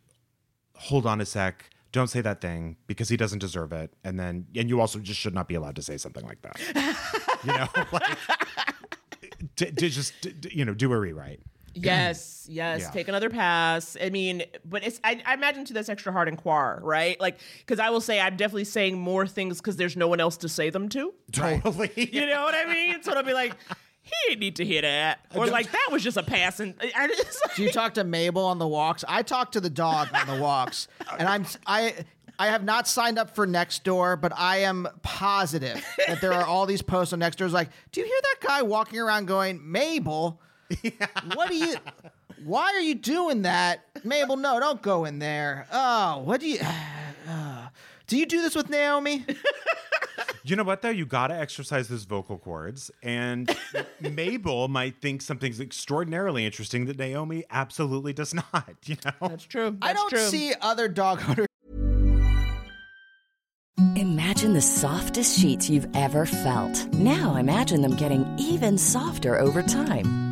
S3: hold on a sec. Don't say that thing because he doesn't deserve it. And then, and you also just should not be allowed to say something like that. you know, like, to, to just, to- you know, do a rewrite.
S5: Yes, yes.
S3: Yeah.
S5: Take another pass. I mean, but it's I, I imagine too that's extra hard in quar, right? Like, because I will say I'm definitely saying more things because there's no one else to say them to.
S3: Totally.
S5: You know what I mean? So I'll be like, he didn't need to hear that, or like that was just a passing. I just,
S4: Do you talk to Mabel on the walks? I talk to the dog on the walks, and I'm I I have not signed up for Nextdoor, but I am positive that there are all these posts on Nextdoor. It's like, do you hear that guy walking around going, Mabel? What are you? Why are you doing that, Mabel? No, don't go in there. Oh, what do you? Uh, do you do this with Naomi?
S3: You know what though? You got to exercise those vocal cords, and Mabel might think something's extraordinarily interesting that Naomi absolutely does not. You know,
S5: that's true.
S4: I don't
S5: true.
S4: see other dog owners.
S6: Imagine the softest sheets you've ever felt. Now imagine them getting even softer over time.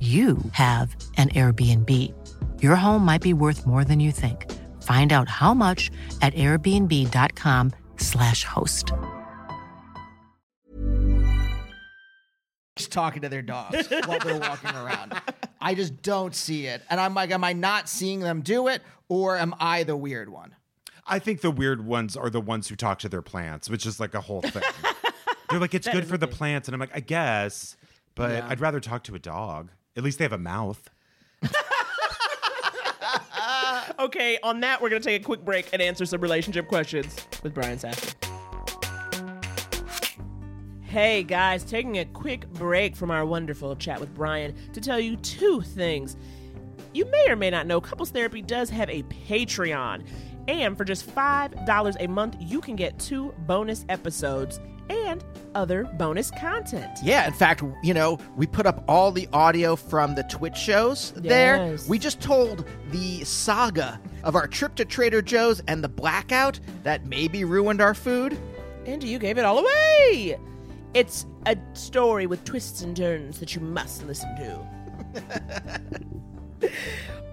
S7: you have an Airbnb. Your home might be worth more than you think. Find out how much at airbnb.com/slash host.
S4: just talking to their dogs while they're walking around. I just don't see it. And I'm like, am I not seeing them do it or am I the weird one?
S3: I think the weird ones are the ones who talk to their plants, which is like a whole thing. They're like, it's good for the plants. And I'm like, I guess, but
S4: Yeah.
S3: I'd rather talk to a dog. At least they have a mouth.
S5: Okay, on that, we're going to take a quick break and answer some relationship questions with Bryan Safi. Hey guys, taking a quick break from our wonderful chat with Bryan to tell you two things. You may or may not know Couples Therapy does have a Patreon, and for just $5 a month, you can get two bonus episodes and other bonus content.
S4: Yeah, in fact, you know, we put up all the audio from the Twitch shows there. We just told the saga of our trip to Trader Joe's and the blackout that maybe ruined our food.
S5: And you gave it all away! It's a story with twists and turns that you must listen to.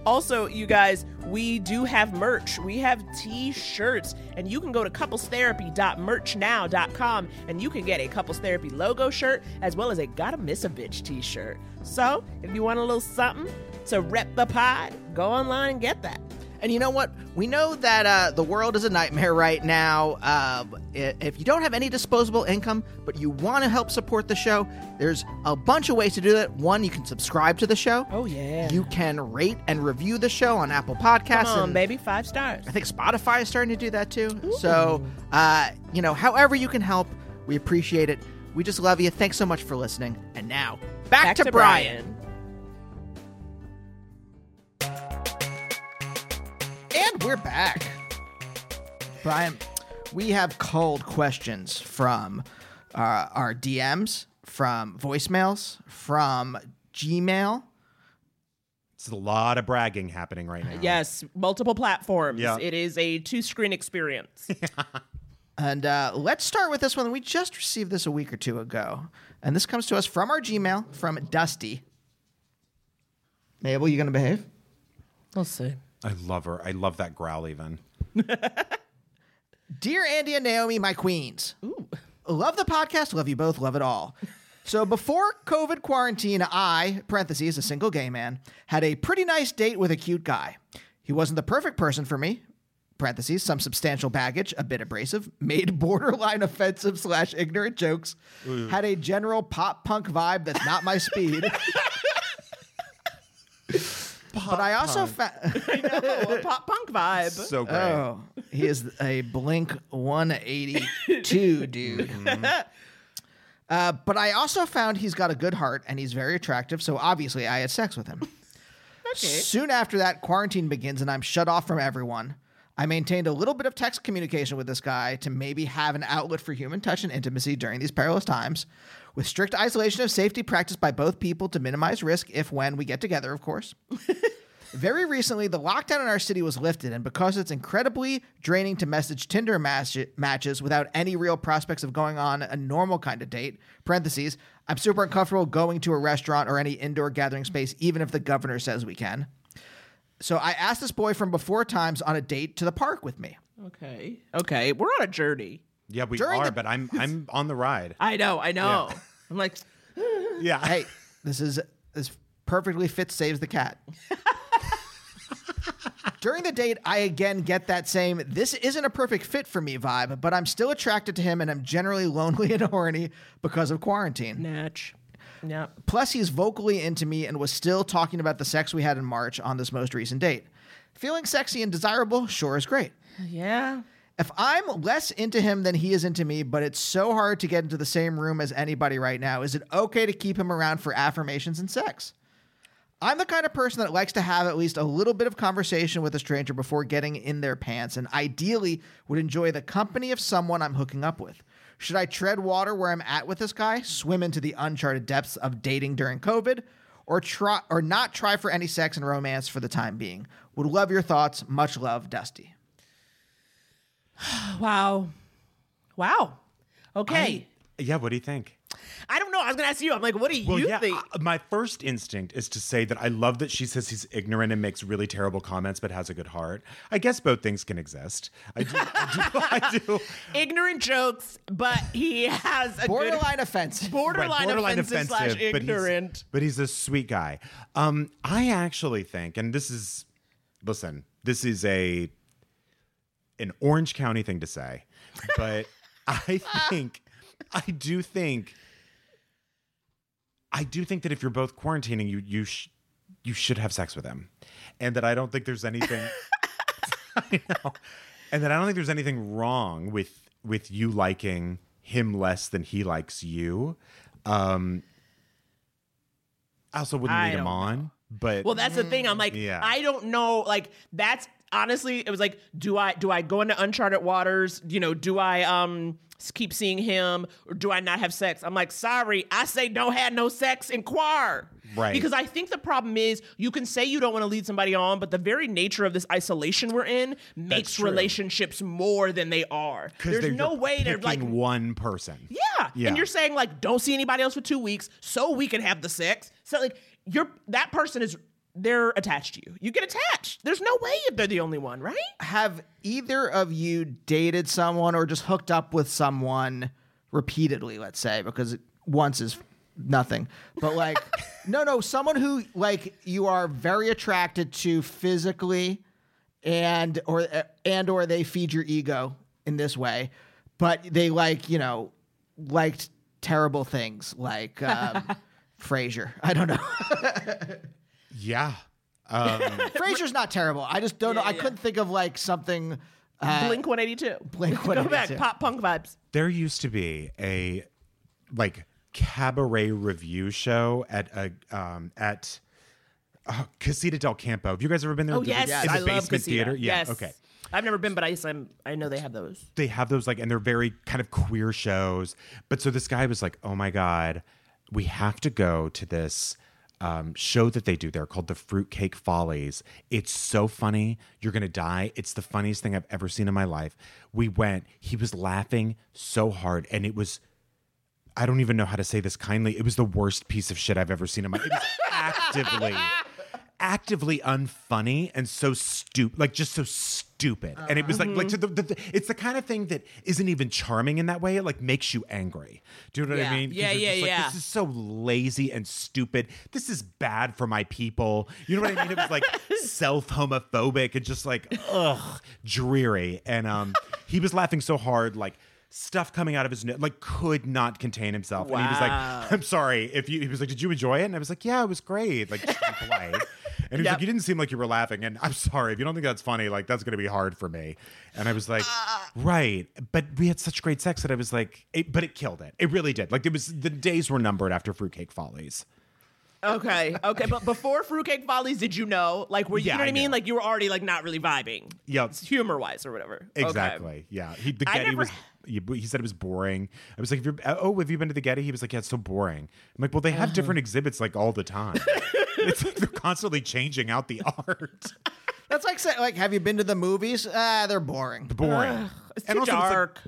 S5: also, you guys, we do have merch. We have t shirts, and you can go to couplestherapy.merchnow.com and you can get a Couples Therapy logo shirt as well as a Gotta Miss a Bitch t shirt. So, if you want a little something to rep the pod, go online and get that.
S4: And you know what? We know that uh, the world is a nightmare right now. Uh, if you don't have any disposable income, but you want to help support the show, there's a bunch of ways to do that. One, you can subscribe to the show.
S5: Oh, yeah.
S4: You can rate and review the show on Apple Podcasts.
S5: Come on,
S4: and
S5: baby, five stars.
S4: I think Spotify is starting to do that too. So, uh, you know, however you can help, we appreciate it. We just love you. Thanks so much for listening. And now, back, to, Bryan. And we're back. Bryan, we have cold questions from uh, our DMs, from voicemails, from Gmail.
S3: It's a lot of bragging happening right now.
S5: Yes, multiple platforms.
S3: Yeah.
S5: It is a two screen experience.
S4: And uh, let's start with this one. We just received this a week or two ago. And this comes to us from our Gmail from Dusty. Mabel, you going to behave?
S5: we'll see.
S3: I love her. I love that growl even.
S4: Dear Andy and Naomi, my queens. Love the podcast. Love you both. Love it all. So before COVID quarantine, I, parentheses, a single gay man, had a pretty nice date with a cute guy. He wasn't the perfect person for me. Parentheses, some substantial baggage, a bit abrasive, made borderline offensive slash ignorant jokes, had a general pop punk vibe that's not my speed. but I also found.
S5: Oh, a pop punk vibe.
S3: So great.
S4: Oh, he is a Blink 182 dude. Uh, but I also found he's got a good heart and he's very attractive, so obviously I had sex with him. okay. Soon after that, quarantine begins and I'm shut off from everyone. I maintained a little bit of text communication with this guy to maybe have an outlet for human touch and intimacy during these perilous times, with strict isolation of safety practiced by both people to minimize risk if when we get together, of course. Very recently, the lockdown in our city was lifted, and because it's incredibly draining to message Tinder match- matches without any real prospects of going on a normal kind of date, parentheses, I'm super uncomfortable going to a restaurant or any indoor gathering space, even if the governor says we can. So I asked this boy from before times on a date to the park with me.
S5: Okay. Okay. We're on a journey.
S3: Yeah, we
S4: During
S3: are,
S4: the-
S3: but I'm I'm on the ride.
S5: I know. I know. I'm like,
S3: Yeah.
S4: Hey, this is this perfectly fits saves the cat. During the date, I again get that same "this isn't a perfect fit for me" vibe, but I'm still attracted to him, and I'm generally lonely and horny because of quarantine.
S5: Natch. Yep.
S4: Plus, he's vocally into me and was still talking about the sex we had in March on this most recent date. Feeling sexy and desirable sure is great.
S5: Yeah.
S4: If I'm less into him than he is into me, but it's so hard to get into the same room as anybody right now, is it okay to keep him around for affirmations and sex? I'm the kind of person that likes to have at least a little bit of conversation with a stranger before getting in their pants, and ideally would enjoy the company of someone I'm hooking up with. Should I tread water where I'm at with this guy, swim into the uncharted depths of dating during COVID, or try or not try for any sex and romance for the time being? Would love your thoughts. Much love, Dusty.
S5: Wow. Wow. Okay.
S3: Yeah, what do you think?
S5: I, don't know. I was going to ask you. I'm like, what do
S3: Well,
S5: you
S3: yeah,
S5: think?
S3: uh, my first instinct is to say that I love that she says he's ignorant and makes really terrible comments, but has a good heart. I guess both things can exist. I do. I do. I do.
S5: Ignorant jokes, but he has a
S4: Borderline offensive.
S5: good borderline,
S3: borderline
S5: offensive, slash
S3: but he's-
S5: ignorant.
S3: But he's, a sweet guy. Um, I actually think, and this is, listen, this is a an Orange County thing to say, but I think, I do think, I do think that if you're both quarantining, you you sh- you should have sex with him, and that I don't think there's anything. I know, and that I don't think there's anything wrong with with you liking him less than he likes you. Um, I also wouldn't
S5: I
S3: lead him
S5: don't
S3: on, but
S5: Well, that's the thing. I'm like,
S3: Yeah.
S5: I don't know. Like, that's honestly, it was like, do I do I go into uncharted waters? You know, do I um keep seeing him or do I not have sex? I'm like, sorry, I say don't have no sex in quar.
S3: Right.
S5: Because I think the problem is you can say you don't want to lead somebody on, but the very nature of this isolation we're in makes relationships more than they are. There's no way to like
S3: one person.
S5: yeah.
S3: Yeah.
S5: And you're saying like don't see anybody else for 2 weeks so we can have the sex. So like you're that person is they're attached to you. You get attached. There's no way they're the only one, right?
S4: Have either of you dated someone or just hooked up with someone repeatedly, let's say, because once is nothing. But like no, no, someone who like you are very attracted to physically and or and or they feed your ego in this way, but they like, you know, liked terrible things like um Frasier. I don't know.
S3: Yeah. Um,
S4: Frasier's not terrible. I just don't know. I couldn't think of like something uh,
S5: Blink 182.
S4: Blink
S5: Go back,
S4: 182.
S5: pop punk vibes.
S3: there used to be a like cabaret review show at a um at uh, Casita del Campo. Have you guys ever been there?
S5: Oh
S3: The-
S5: yes,
S3: in the
S5: I love
S3: basement
S5: Casita.
S3: theater. Yeah.
S5: Yes.
S3: Okay.
S5: I've never been, but I I'm, I know they have those.
S3: they have those like and they're very kind of queer shows but so this guy was like oh my god we have to go to this um, show that they do. There called the fruitcake follies. It's so funny. You're gonna die. It's the funniest thing i've ever seen in my life. We went. He was laughing so hard and it was i don't even know how to say this kindly. It was the worst piece of shit i've ever seen in my life. it was actively actively unfunny and so stupid like just so stupid. And it was like like to the, the, the- it's the kind of thing that isn't even charming in that way. It like makes you angry. Do you know what
S5: Yeah.
S3: i mean?
S5: Yeah,
S3: you're
S5: yeah,
S3: like,
S5: yeah.
S3: this is so lazy and stupid. This is bad for my people. You know what i mean? It was like self homophobic and just like ugh dreary. And um he was laughing so hard like stuff coming out of his nose like could not contain himself. Wow. and he was like i'm sorry if you he was like did you enjoy it? And i was like yeah it was great. Like polite and he was
S5: Yep.
S3: like you didn't seem like you were laughing and i'm sorry if you don't think that's funny like that's gonna be hard for me and i was like right but we had such great sex that i was like it, but it killed it it really did like it was the days were numbered after fruitcake follies
S5: Okay, okay, but before Fruitcake Follies, did you know? Like, were you,
S3: Yeah,
S5: you know what
S3: I
S5: I mean? Like, you were already like not really vibing,
S3: Yep.
S5: humor wise or whatever. Okay.
S3: Exactly. Yeah. He, the Getty
S5: never-
S3: was. He, said it was boring. I was like, if you're, "Oh, have you been to the Getty?" He was like, "Yeah, it's so boring." I'm like, "Well, they
S5: Uh-huh.
S3: have different exhibits like all the time. it's like they're constantly changing out the art.
S4: That's like saying, like, have you been to the movies? Ah, they're boring.
S3: Boring.
S5: It's
S3: And
S5: too
S3: also, it's like-
S5: dark.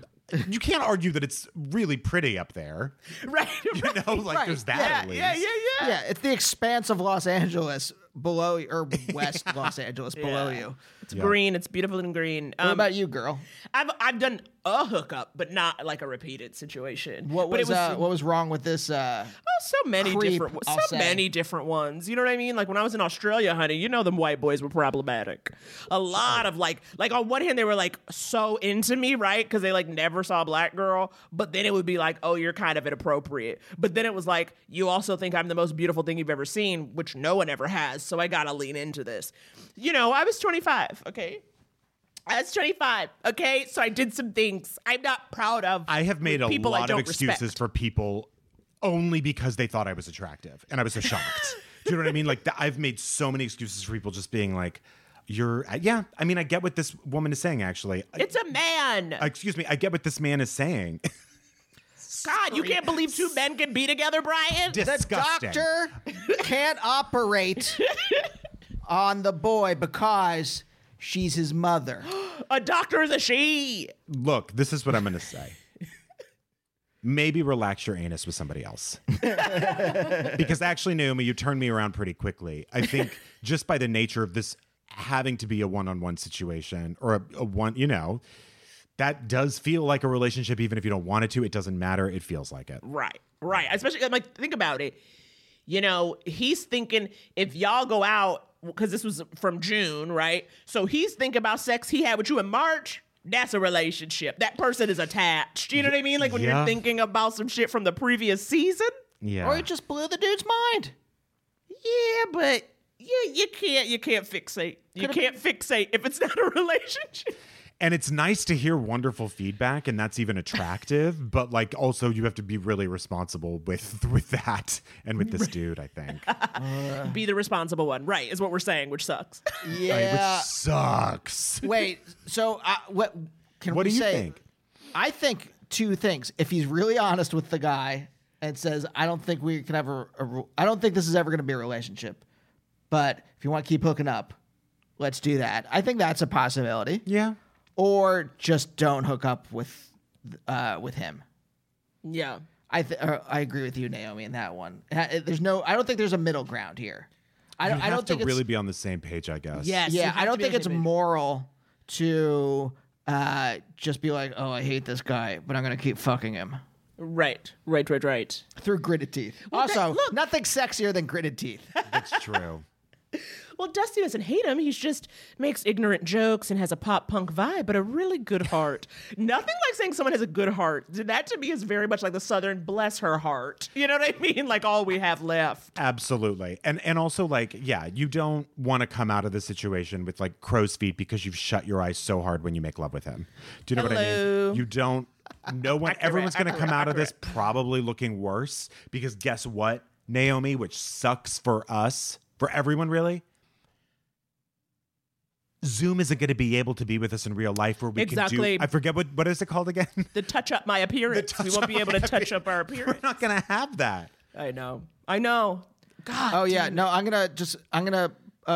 S3: you can't argue that it's really pretty up there.
S5: right.
S3: You know, like
S4: Right.
S3: there's that
S4: Yeah,
S3: at least.
S5: Yeah, yeah, yeah.
S4: Yeah, it's the expanse of Los Angeles below you, or West Los Angeles below
S5: Yeah.
S4: you.
S5: It's
S3: Yeah.
S5: green. It's beautiful and green.
S4: What
S5: Um,
S4: about you, girl?
S5: I've I've done a hookup, but not like a repeated situation.
S4: What
S5: but
S4: was, uh, what was wrong with this? Uh,
S5: Oh, so many
S4: creep,
S5: different,
S4: I'll
S5: so
S4: say.
S5: many different ones. You know what I mean? Like when I was in Australia, honey, you know them white boys were problematic. A lot of like, like on one hand they were like so into me, right? Because they like never saw a black girl, but then it would be like, oh, you're kind of inappropriate. But then it was like, you also think I'm the most beautiful thing you've ever seen, which no one ever has. So I gotta lean into this. You know, I was 25. Okay. I was 25. Okay, so I did some things I'm not proud of.
S3: I have made a
S5: people
S3: lot of excuses
S5: respect.
S3: for people only because they thought I was attractive, and I was so shocked. Do you know what I mean? Like th- I've made so many excuses for people just being like, "You're uh, yeah." I mean, I get what this woman is saying. Actually,
S5: It's a man.
S3: uh, excuse me, I get what this man is saying.
S5: God, you can't believe two men can be together, Bryan.
S3: Disgusting.
S4: doctor can't operate on the boy because she's his mother.
S5: A doctor is a she.
S3: Look, this is what I'm going to say. Maybe relax your anus with somebody else. because actually, Naomi, you turned me around pretty quickly. I think just by the nature of this having to be a one on one situation or a, a one, you know, that does feel like a relationship, even if you don't want it to. It doesn't matter. It feels like it.
S5: Right, right. Especially like, think about it. You know, he's thinking if y'all go out because this was from June, right? So he's thinking about sex he had with you in March. That's a relationship. That person is attached. You know what I mean? Like when
S3: Yeah.
S5: you're thinking about some shit from the previous season.
S3: Yeah.
S4: Or it just blew the dude's mind.
S5: Yeah, but you you can't you can't fixate. You can't fixate if it's not a relationship.
S3: And it's nice to hear wonderful feedback, and that's even attractive. but like, also, you have to be really responsible with with that and with this dude. I think,
S5: Be the responsible one, right? Is what we're saying, which sucks.
S4: Yeah.
S3: which sucks.
S4: Wait. So uh, what? Can
S3: What
S4: we
S3: do you
S4: say?
S3: think?
S4: I think two things. If he's really honest with the guy and says, "I don't think we can ever, a, I don't think this is ever going to be a relationship," but if you want to keep hooking up, let's do that. I think that's a possibility.
S3: Yeah.
S4: Or just don't hook up with, uh, with him.
S5: Yeah.
S4: I th- uh, I agree with you, Naomi, in that one. There's no. I don't think there's a middle ground here. I don't.
S3: You
S4: I
S3: have
S4: don't
S3: to
S4: think
S3: really be on the same page, I guess.
S5: Yes.
S4: Yeah, I don't think it's
S5: page.
S4: moral to uh, just be like, "Oh, I hate this guy, but I'm gonna keep fucking him."
S5: Right, right, right, right.
S4: Through gritted teeth. also, nothing sexier than gritted teeth.
S3: That's true.
S5: Well, Dusty doesn't hate him. He's just makes ignorant jokes and has a pop punk vibe, but a really good heart. Nothing like saying someone has a good heart. That to me is very much like the Southern bless her heart. You know what I mean? Like all we have left.
S3: Absolutely. And and also like, yeah, you don't want to come out of the situation with like crow's feet because you've shut your eyes so hard when you make love with him. Do you know what I mean? You don't no one everyone's gonna come out of this probably looking worse because guess what, Naomi, which sucks for us, for everyone really. Zoom isn't going to be able to be with us in real life where we can
S5: Exactly.
S3: do. I forget what what is it called again.
S5: The touch up my appearance. we won't be able to touch up our appearance.
S3: We're not going to have that.
S5: I know. I know. God.
S4: oh yeah, no, I'm gonna just I'm gonna uh,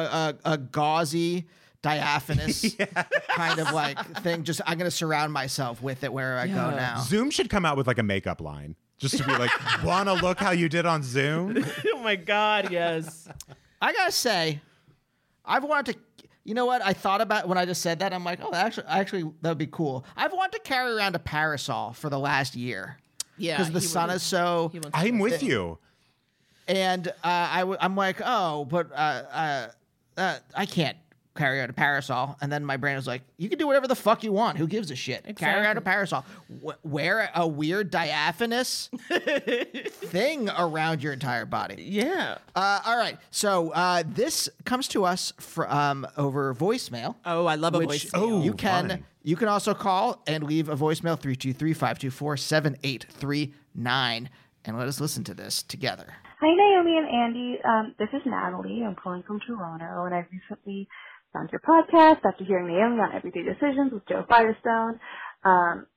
S4: uh, a gauzy diaphanous kind of like thing. Just I'm gonna surround myself with it wherever I go now.
S3: Zoom should come out with like a makeup line just to be like, want to look how you did on Zoom?
S5: oh my God. Yes.
S4: I gotta say, I've wanted to. You know what? I thought about when I just said that. I'm like, oh, actually, actually, that would be cool. I've wanted to carry around a parasol for the last year
S5: Yeah.
S4: because the sun
S5: would-
S4: is so.
S3: I'm with you.
S4: and uh, I w- I'm like, oh, but uh, uh, uh, I can't carry out a parasol. And then my brain was like, you can do whatever the fuck you want. Who gives a shit? Carry out a parasol. W- wear a weird diaphanous thing around your entire body.
S5: Yeah.
S4: Uh, all right. So uh, this comes to us from over voicemail.
S5: Oh, I love a
S4: which
S5: voice.
S3: Oh,
S4: you can
S3: fun.
S4: you can also call and leave a voicemail 323-524-7839 and let us listen to this together.
S8: Hi, Naomi and Andy. Um, this is Natalie. I'm calling from Toronto, and I recently found your podcast after hearing Naomi on Everyday Decisions with Joe Firestone. Um,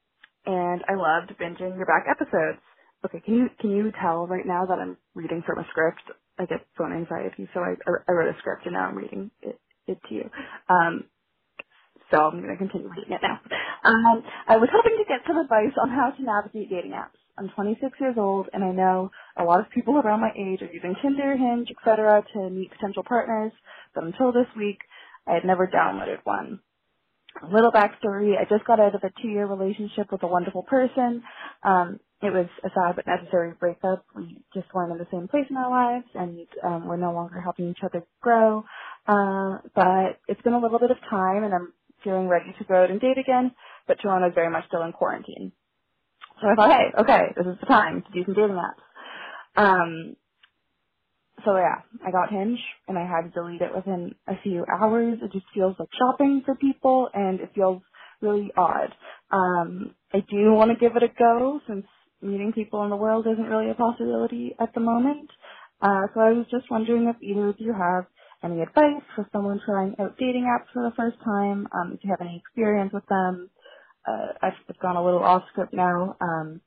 S8: and I loved binging your back episodes. Okay, can you can you tell right now that I'm reading from a script? I get phone anxiety, so I I wrote a script and now I'm reading it, it to you. Um, so I'm going to continue reading it now. Um, I was hoping to get some advice on how to navigate dating apps. I'm 26 years old, and I know a lot of people around my age are using Tinder, Hinge, etc. to meet potential partners, but until this week, I had never downloaded one. A little backstory, I just got out of a two-year relationship with a wonderful person. Um, it was a sad but necessary breakup. We just weren't in the same place in our lives, and um, we're no longer helping each other grow. Uh, but it's been a little bit of time, and I'm feeling ready to go out and date again, but Toronto is very much still in quarantine. So I thought, hey, okay, this is the time to do some dating apps. Um, so yeah, I got Hinge and I had to delete it within a few hours. It just feels like shopping for people and it feels really odd. Um, I do want to give it a go since meeting people in the world isn't really a possibility at the moment. Uh, so I was just wondering if either of you have any advice for someone trying out dating apps for the first time, um, if you have any experience with them. Uh, I've gone a little off script now, um,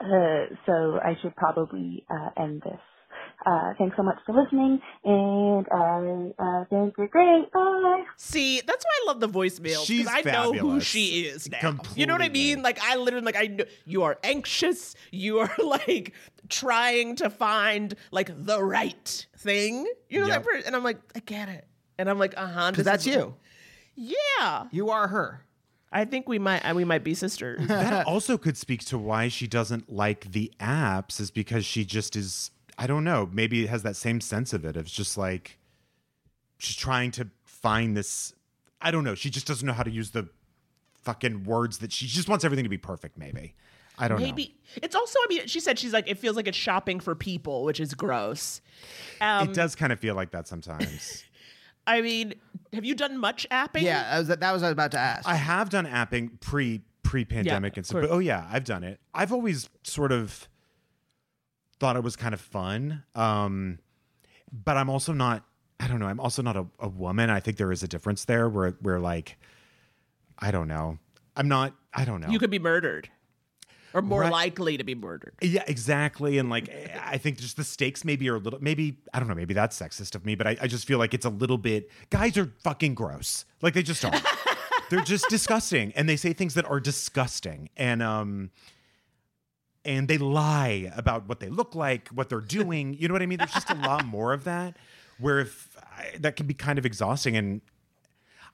S8: uh, so I should probably uh, end this. Uh, thanks so much for listening, and I uh, think you're great. Bye.
S5: See, that's why I love the voicemail.
S3: She's
S5: because I know who
S3: fabulous.
S5: she is now. You know what I mean? Like I literally like I know you are anxious. You are like trying to find like the right thing. You know
S3: Yep.
S5: that person, and I'm like, I get it. And I'm like, uh huh.
S4: Because that's you.
S5: Yeah.
S4: You are her.
S5: I think we might uh, we might be sisters.
S3: that also could speak to why she doesn't like the apps is because she just is I don't know, maybe it has that same sense of it. It's just like she's trying to find this I don't know, she just doesn't know how to use the fucking words that she just wants everything to be perfect maybe. I don't know.
S5: Maybe it's also. I mean, she said she's like it feels like it's shopping for people, which is gross. Um,
S3: it does kind of feel like that sometimes.
S5: I mean, have you done much apping?
S4: Yeah, that was, that was what I was about to ask.
S3: I have done apping pre pre pandemic
S5: Yeah,
S3: and
S5: of
S3: stuff. But oh yeah, I've done it. I've always sort of thought it was kind of fun. Um, but I'm also not. I don't know. I'm also not a, a woman. I think there is a difference there where where like I don't know. I'm not. I don't know.
S5: You could be murdered, or more
S3: Right.
S5: likely to be murdered.
S3: Yeah, exactly. And like, I think just the stakes maybe are a little, maybe, I don't know, maybe that's sexist of me, but I, I just feel like it's a little bit, guys are fucking gross. Like they just are. They're just disgusting. And they say things that are disgusting. And, um, and they lie about what they look like, what they're doing. You know what I mean? There's just a lot more of that where if I, that can be kind of exhausting. And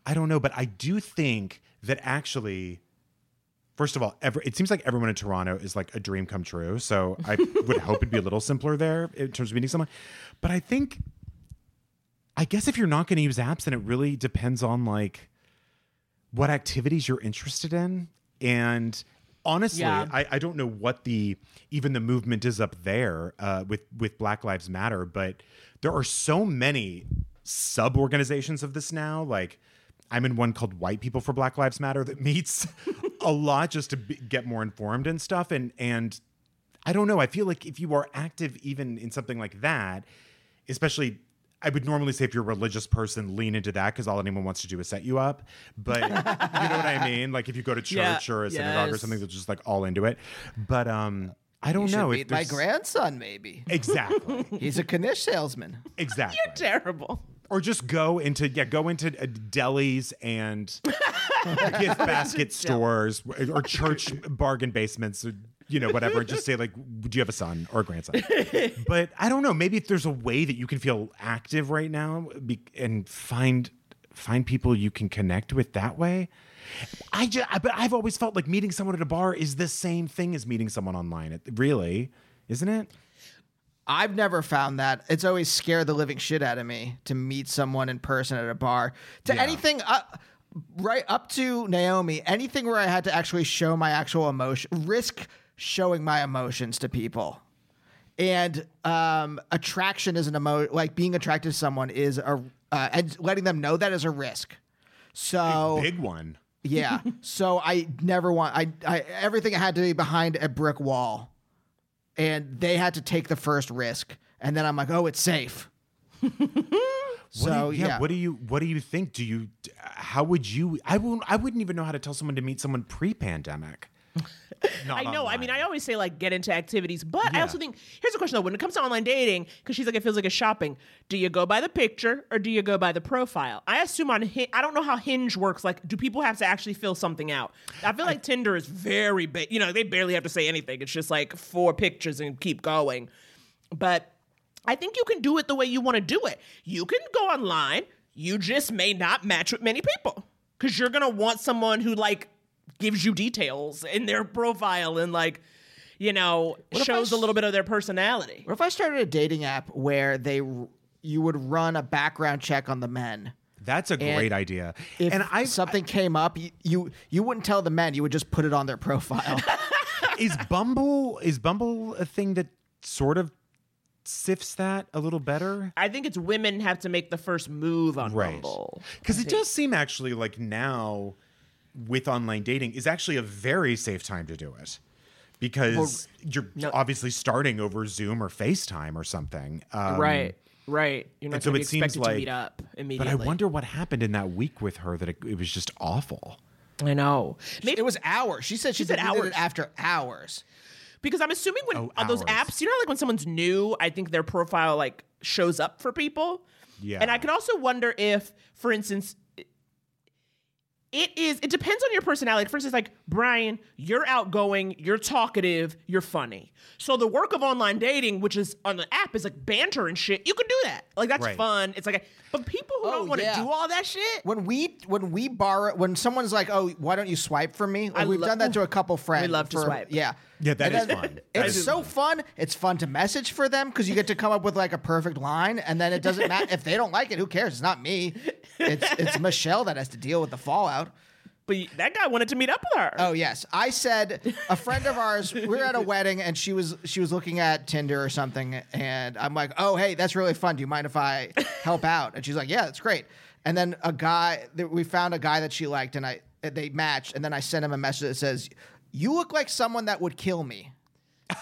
S3: I don't know, but I do think that actually, First of all, ever, it seems like everyone in Toronto is like a dream come true. So I would hope it'd be a little simpler there in terms of meeting someone. But I think, I guess if you're not going to use apps, then it really depends on like what activities you're interested in. And honestly,
S5: Yeah.
S3: I, I don't know what the even the movement is up there uh, with with Black Lives Matter, but there are so many sub organizations of this now. Like I'm in one called White People for Black Lives Matter that meets a lot just to be, get more informed and stuff. And and I don't know. I feel like if you are active even in something like that, especially. I would normally say if you're a religious person, lean into that because all anyone wants to do is set you up. But you know what I mean? Like if you go to church
S5: Yeah,
S3: or a synagogue or
S5: yes.
S3: something that's just like all into it. But um, I don't
S4: you
S3: know.
S4: meet
S3: if
S4: my grandson, maybe.
S3: Exactly.
S4: He's a Knish salesman.
S3: Exactly.
S5: You're terrible.
S3: or just go into yeah go into uh, delis and gift basket stores or church bargain basements or you know whatever and just say like do you have a son or a grandson but i don't know maybe if there's a way that you can feel active right now be, and find find people you can connect with that way i just I, but i've always felt like meeting someone at a bar is the same thing as meeting someone online it really isn't it
S4: I've never found that. It's always scared the living shit out of me to meet someone in person at a bar. To
S3: Yeah.
S4: anything uh, right up to Naomi, anything where I had to actually show my actual emotion, risk showing my emotions to people. And um, attraction is an emotion, like being attracted to someone is a uh, and letting them know that is a risk. So
S3: big one
S4: yeah. So I never want I, I everything had to be behind a brick wall. And they had to take the first risk. And then I'm like, "Oh, it's safe." So
S3: you,
S4: yeah.
S3: what do you what do you think? Do you how would you? I won't. I wouldn't even know how to tell someone to meet someone pre-pandemic. Not
S5: I know. I mean, I always say like get into activities, but I also think here's a question though. When it comes to online dating, because she's like, it feels like a shopping. Do you go by the picture or do you go by the profile? I assume on I don't know how Hinge works. Like, do people have to actually fill something out? I feel like Tinder is very big. You know, they barely have to say anything. It's just like four pictures and keep going. But I think you can do it the way you want to do it. You can go online. You just may not match with many people because you're gonna want someone who like gives you details in their profile and like you know
S4: if I
S5: shows a
S4: s-
S5: little bit of their personality.
S4: What if I started a dating app where they r- you would run a background check on the men?
S3: That's a great idea.
S4: If
S3: and I
S4: something came up, you, you you wouldn't tell the men. You would just put it on their profile.
S3: is Bumble is Bumble a thing that sort of sifts that a little better?
S5: I think it's women have to make the first move on
S3: Right.
S5: Bumble.
S3: Because it does seem actually like now with online dating is actually a very safe time to do it. Because you're obviously starting over Zoom or FaceTime or something. Um,
S5: right, right. You're not
S3: so
S5: going
S3: it
S5: be expected
S3: seems like,
S5: to meet up
S3: but
S5: immediately.
S3: I wonder what happened in that week with her that it, it was just awful.
S5: I know. Maybe
S4: it was hours. She said she,
S5: She said
S4: deleted
S5: hours.
S4: after hours.
S5: because I'm assuming when
S3: Oh,
S5: on those apps, you know, like when someone's new, I think their profile like shows up for people.
S3: Yeah.
S5: And I can also wonder if, for instance, it is. It depends on your personality. For instance, like Bryan, you're outgoing, you're talkative, you're funny. So the work of online dating, which is on the app, is like banter and shit. You can do that. Like that's
S3: Right.
S5: fun. It's like, a, but people who
S4: Oh,
S5: don't want to
S4: yeah.
S5: do all that shit.
S4: When we when we borrow when someone's like, "Oh, why don't you swipe for me?" Like,
S5: I
S4: we've
S5: lo-
S4: done that to a couple friends.
S5: We love to swipe.
S4: Yeah,
S3: Yeah, that
S4: And
S3: is fun.
S4: It's so fun. It's fun to message for them because you get to come up with like a perfect line, and then it doesn't matter if they don't like it. Who cares? It's not me. It's it's Michelle that has to deal with the fallout.
S5: But that guy wanted to meet up with her.
S4: Oh yes, I said a friend of ours. We were at a wedding, and she was she was looking at Tinder or something, and I'm like, "Oh hey, that's really fun. Do you mind if I help out?" And she's like, "Yeah, that's great." And then a guy, we found a guy that she liked, and I uh, they matched, and then I sent him a message that says, "You look like someone that would kill me."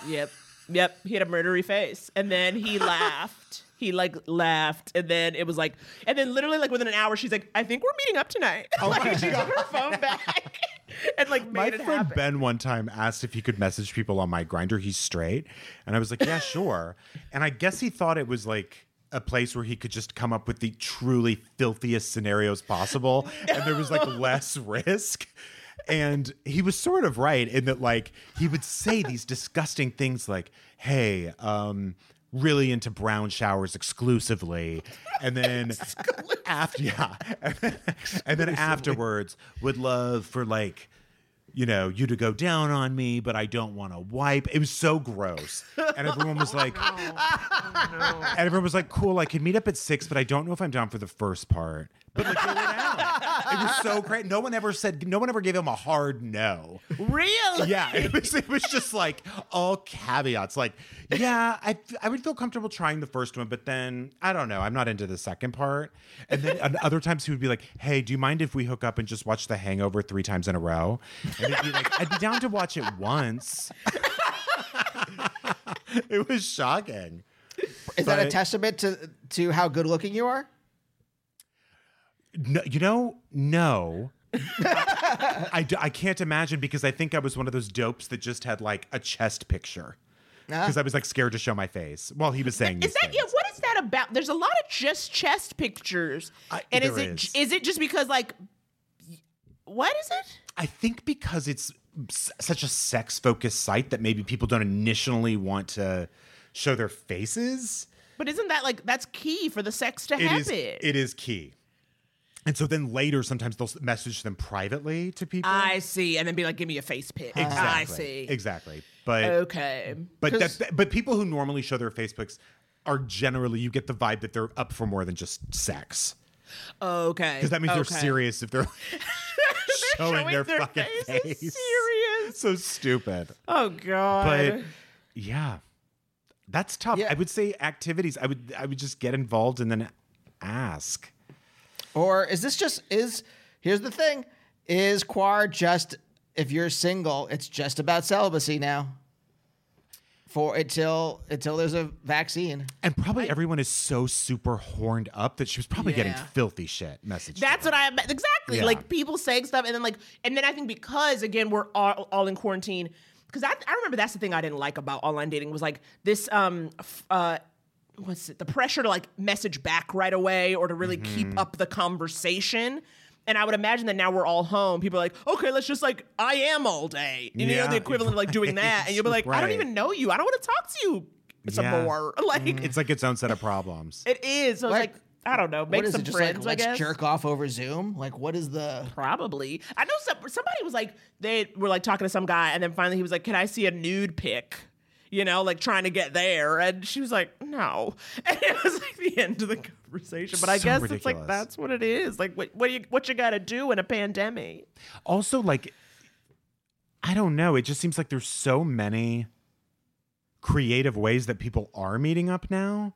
S5: Yep. Yep. He had a murdery face. And then he laughed. He like laughed. And then it was like, and then literally like within an hour, she's like, I think we're meeting up tonight. like she took her phone back and like made
S3: My friend
S5: happen.
S3: Ben one time asked if he could message people on my Grindr. He's straight. And I was like, yeah, sure. And I guess he thought it was like a place where he could just come up with the truly filthiest scenarios possible. And there was like less risk. And he was sort of right in that, like, he would say these disgusting things like, hey, um, really into brown showers exclusively. And then after, yeah. And then, and then afterwards would love for like, you know, you to go down on me, but I don't want to wipe. It was so gross. And everyone was like, and everyone was like, cool, I can meet up at six, but I don't know if I'm down for the first part. But like, they were down. It was so great. No one ever said, no one ever gave him a hard no.
S5: Really?
S3: Yeah, it was, it was just like all caveats. Like, yeah, I, I would feel comfortable trying the first one, but then I don't know. I'm not into the second part. And then and other times he would be like, hey, do you mind if we hook up and just watch The Hangover three times in a row? And he'd be like, I'd be down to watch it once. it was shocking.
S4: Is that a testament to to how good looking you are?
S3: No, you know, no. I, I can't imagine because I think I was one of those dopes that just had like a chest picture. Uh-huh. Because I was like scared to show my face while he was saying
S5: Is
S3: these
S5: that
S3: things.
S5: yeah? What is that about? There's a lot of just chest pictures,
S3: I-
S5: and is it
S3: is.
S5: is it just because like what is it?
S3: I think because it's s- such a sex focused site that maybe people don't initially want to show their faces.
S5: But isn't that like that's key for the sex to
S3: It
S5: happen?
S3: is it is key. And so then later sometimes they'll message them privately to people.
S5: I see, and then be like, "Give me a face pic."
S3: exactly.
S5: I see.
S3: Exactly. But
S5: Okay.
S3: But that's but people who normally show their Facebooks are generally you get the vibe that they're up for more than just sex.
S5: Okay.
S3: Because that means
S5: okay.
S3: they're serious if they're showing,
S5: showing
S3: their,
S5: their
S3: fucking
S5: faces
S3: face.
S5: serious.
S3: So stupid.
S5: Oh god.
S3: But yeah. That's tough.
S4: Yeah.
S3: I would say activities. I would I would just get involved and then ask.
S4: Or is this just is here's the thing. Is Quar just if you're single, it's just about celibacy now? for until until there's a vaccine.
S3: And probably everyone is so super horned up that she was probably getting filthy shit message.
S5: That's what I exactly
S3: Yeah.
S5: like people saying stuff and then like and then I think because again we're all, all in quarantine because I, I remember that's the thing I didn't like about online dating was like this um f- uh what's it the pressure to like message back right away or to really
S3: Mm-hmm.
S5: keep up the conversation. And I would imagine that now we're all home. People are like, okay, let's just like, I am all day. You know, the equivalent of like doing that. And you'll be like, I don't even know you. I don't want to talk to you some
S3: Yeah.
S5: more. Like,
S3: It's like its own set of problems.
S5: it is. So it's
S4: Like,
S5: like, I don't know. Make
S4: what is
S5: some
S4: it? Just
S5: friends,
S4: like
S5: I
S4: let's
S5: guess.
S4: jerk off over Zoom. Like what is the?
S5: Probably. I know some, somebody was like, they were like talking to some guy, and then finally he was like, Can I see a nude pic? You know, like trying to get there. And she was like, No. And it was like the end of the conversation. But I
S3: So
S5: guess it's like, that's what it is. Like, what, what, you, what you got to do in a pandemic?
S3: Also, like, I don't know. It just seems like there's so many creative ways that people are meeting up now.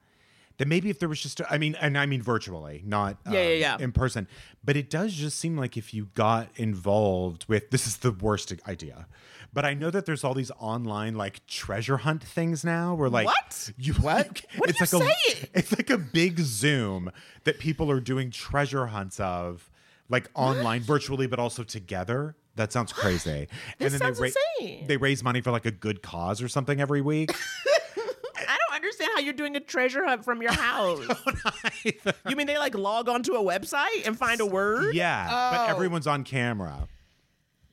S3: That maybe if there was just, I mean, and I mean virtually, not
S5: Yeah, yeah,
S3: um,
S5: yeah.
S3: in person. But it does just seem like if you got involved with, this is the worst idea. But I know that there's all these online like treasure hunt things now where like
S5: What?
S3: you
S4: What?
S5: What
S3: it's
S5: are you
S3: like a
S5: saying?
S3: it's like a big Zoom that people are doing treasure hunts of, like online, virtually, but also together. That sounds crazy.
S5: This sounds
S3: they ra-
S5: insane.
S3: they raise money for like a good cause or something every week.
S5: I how you're doing a treasure hunt from your house. you mean they like log onto a website and find a word?
S3: yeah, but
S4: Oh.
S3: everyone's on camera.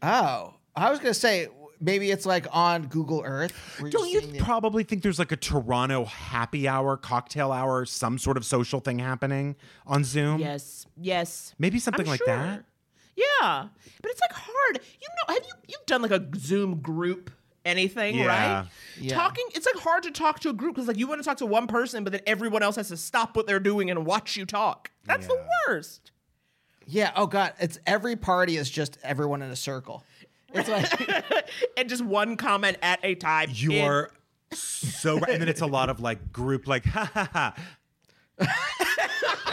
S4: Oh, I was gonna say maybe it's like on Google Earth. where
S3: Don't you
S4: seeing the-
S3: probably think there's like a Toronto happy hour, cocktail hour, some sort of social thing happening on Zoom?
S5: Yes. Yes.
S3: Maybe something
S5: I'm
S3: like
S5: sure.
S3: that.
S5: Yeah, but it's like hard. You know, have you you've done like a Zoom group anything,
S3: Yeah.
S5: right?
S4: Yeah.
S5: Talking, it's like hard to talk to a group because like you want to talk to one person, but then everyone else has to stop what they're doing and watch you talk. That's the worst.
S4: Yeah. Oh God, it's every party is just everyone in a circle. It's like
S5: and just one comment at a time.
S3: You
S5: in-
S3: are so right. And then it's a lot of like group, like, ha ha ha.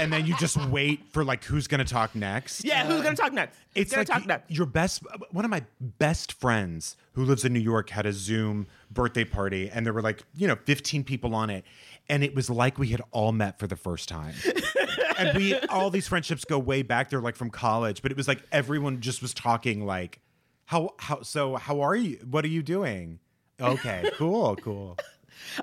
S3: And then you just wait for like who's gonna talk next.
S5: Yeah, who's gonna talk next? Who's
S3: It's
S5: gonna
S3: like
S5: talk
S3: y-
S5: next?
S3: your best. One of my best friends who lives in New York had a Zoom birthday party, and there were like you know 15 people on it, and it was like we had all met for the first time. and we all these friendships go way back. They're like from college, but it was like everyone just was talking like, how how so how are you? What are you doing? Okay, cool, cool.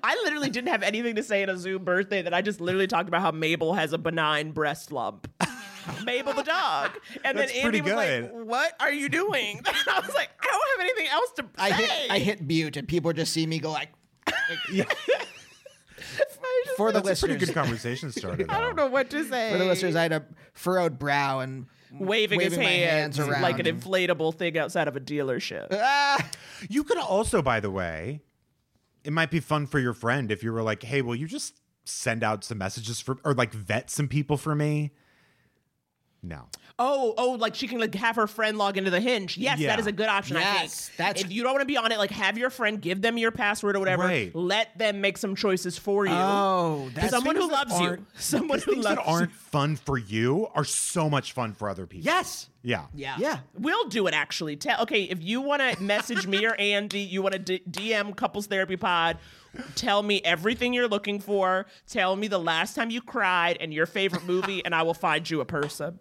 S5: I literally didn't have anything to say at a Zoom birthday that I just literally talked about how Mabel has a benign breast lump. Mabel the dog. And
S3: That's
S5: then Andy
S3: pretty
S5: was
S3: good.
S5: like, What are you doing? I was like, I don't have anything else to
S4: I
S5: say.
S4: hit I hit mute and people just see me go like
S3: Yeah,
S4: for the
S3: that's a pretty good conversation starter.
S5: I don't know what to say.
S4: For the listeners, I had a furrowed brow and
S5: waving, his
S4: my
S5: hands,
S4: hands around.
S5: like an inflatable thing outside of a dealership.
S4: Ah!
S3: You could also, by the way, it might be fun for your friend if you were like, "Hey, will you just send out some messages for, or like vet some people for me?" No.
S5: Oh, oh, like she can like have her friend log into the hinge. Yes,
S3: Yeah.
S5: that is a good option. I
S4: Yes,
S5: think.
S4: that's-
S5: if you don't want to be on it, like have your friend give them your password or whatever.
S3: Right.
S5: Let them make some choices for you.
S4: Oh, that's
S5: someone who
S3: Things that
S5: loves you.
S3: aren't-
S5: Someone who
S3: things
S5: loves
S3: that aren't fun for you are so much fun for other people.
S4: yes.
S3: Yeah.
S5: Yeah.
S4: Yeah.
S5: We'll do it actually. Tell okay, if you want to message me or Andy, you want to d- DM Couples Therapy Pod, tell me everything you're looking for. Tell me the last time you cried and your favorite movie and I will find you a person.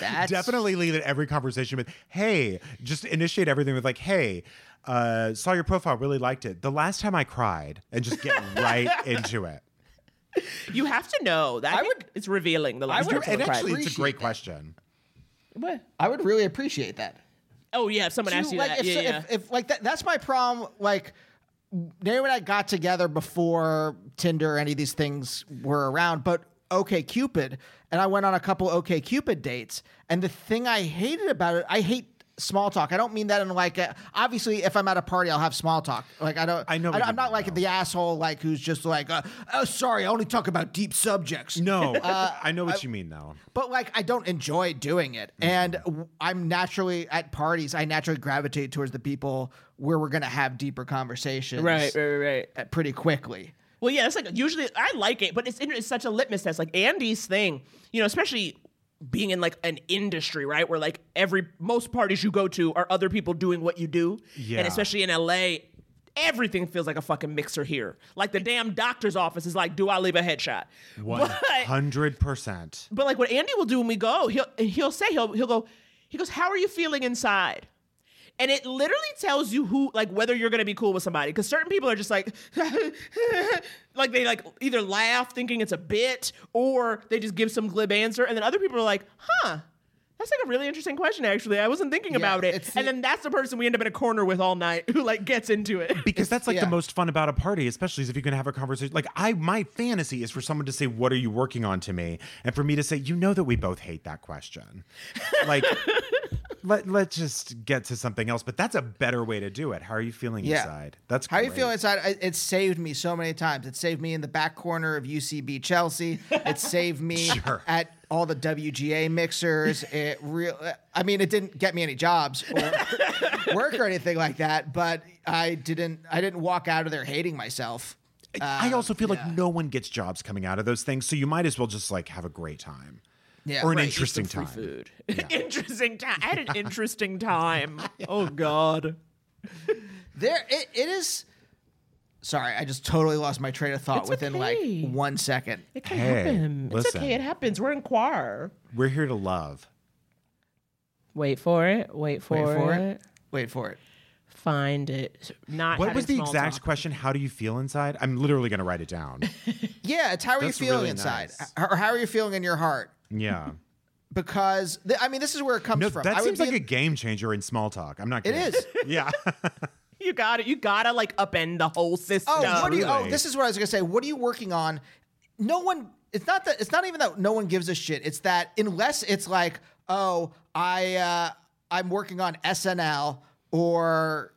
S4: That's
S3: Definitely lead it every conversation with, "Hey," just initiate everything with like, "Hey, uh, saw your profile, really liked it. The last time I cried," and just get right into it.
S5: You have to know. That I
S4: would-
S5: it's revealing the last
S4: would-
S5: time someone
S3: And
S5: cried.
S3: actually, it's a great
S4: that.
S3: question.
S5: What?
S4: I would really appreciate that.
S5: Oh yeah, if someone
S4: To,
S5: asked you
S4: like,
S5: that.
S4: if,
S5: yeah,
S4: so-
S5: yeah.
S4: if, if like that, that's my problem. Like, Naomi and I got together before Tinder or any of these things were around, but OK Cupid, and I went on a couple OK Cupid dates. And the thing I hated about it, I hate small talk. I don't mean that in like a, obviously if I'm at a party I'll have small talk. Like I don't
S3: I know what
S4: I, am not
S3: mean,
S4: like
S3: though.
S4: the asshole like who's just like uh, oh sorry, I only talk about deep subjects.
S3: No, I know what you mean though.
S4: But like, I don't enjoy doing it, and w- I'm naturally at parties. I naturally gravitate towards the people where we're gonna have deeper conversations,
S5: right, right, right, right.
S4: uh, Pretty quickly.
S5: Well, yeah, it's like usually I like it, but it's it's such a litmus test. Like Andy's thing, you know, especially being in like an industry, right, where like every most parties you go to are other people doing what you do,
S3: Yeah.
S5: and especially in LA. everything feels like a fucking mixer here. Like the damn doctor's office is like, do I leave a headshot?
S3: Hundred percent.
S5: but like what Andy will do when we go, he'll he'll say he'll he'll go, he goes, how are you feeling inside? And it literally tells you who, like, whether you're gonna be cool with somebody. Because certain people are just like, like they like either laugh thinking it's a bit, or they just give some glib answer, and then other people are like, huh. That's like a really interesting question, actually. I wasn't thinking
S4: Yeah,
S5: about it. and then that's the person we end up in a corner with all night who like gets into it.
S3: Because that's like
S4: yeah.
S3: the most fun about a party, especially is if you can have a conversation. Like I, my fantasy is for someone to say, "What are you working on?" to me, and for me to say, "You know that we both hate that question." Like, let let's just get to something else. But that's a better way to do it. How are you feeling
S4: Yeah.
S3: inside? That's
S4: How you
S3: great.
S4: feel inside? I- It saved me so many times. It saved me in the back corner of UCB Chelsea. It saved me
S3: Sure.
S4: at all the WGA mixers. It real. I mean, it didn't get me any jobs or work or anything like that. But I didn't. I didn't walk out of there hating myself.
S3: I also feel like uh, no one gets jobs coming out of those things, so you might as well just like have a great time.
S4: Yeah,
S3: or an
S4: right,
S3: interesting time.
S5: food. interesting time. I had an interesting time. Oh God.
S4: There, it, it is. Sorry, I just totally lost my train of thought
S5: It's
S4: within
S5: okay.
S4: like one second.
S5: It can
S3: Hey,
S5: happen. It's okay. It happens. We're in quar.
S3: We're here to love.
S5: Wait for it. Wait for,
S4: Wait for
S5: it.
S4: it. Wait for it.
S5: Find it. Not.
S3: What was the exact
S5: talk.
S3: question? How do you feel inside? I'm literally going to write it down.
S4: Yeah, it's how are
S3: That's
S4: you feeling
S3: really
S4: inside,
S3: nice.
S4: or how are you feeling in your heart?
S3: Yeah.
S4: Because th- I mean, this is where it comes
S3: No,
S4: from.
S3: that
S4: I would
S3: seems
S4: be
S3: like
S4: in-
S3: a game changer in small talk. I'm not
S4: It
S3: kidding.
S4: is.
S3: Yeah.
S5: You got it. You gotta like upend the whole system.
S4: Oh, what do you? Oh,
S3: Truly.
S4: this is what I was gonna say. What are you working on? No one. It's not that. It's not even that no one gives a shit. It's that unless it's like, oh, I uh, I'm working on SNL or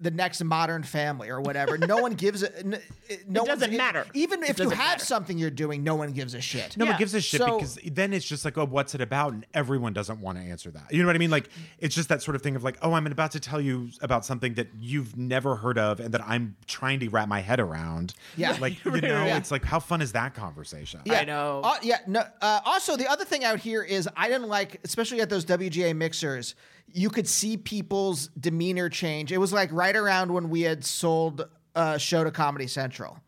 S4: the next Modern Family or whatever. No one gives a. n- No
S5: It doesn't
S4: one's-
S5: matter.
S4: Even if you have
S5: matter.
S4: something you're doing, no one gives a shit.
S3: No
S5: Yeah.
S3: one gives a shit
S4: So-
S3: because then it's just like, oh, what's it about? And everyone doesn't want to answer that. You know what I mean? Like, it's just that sort of thing of like, oh, I'm about to tell you about something that you've never heard of and that I'm trying to wrap my head around.
S4: Yeah.
S3: Like, you know,
S4: Yeah.
S3: it's like, how fun is that conversation?
S4: Yeah.
S5: I know.
S4: Uh, yeah. No. Uh, also, the other thing out here is I didn't like, especially at those WGA mixers, you could see people's demeanor change. It was like right around when we had sold a show to Comedy Central.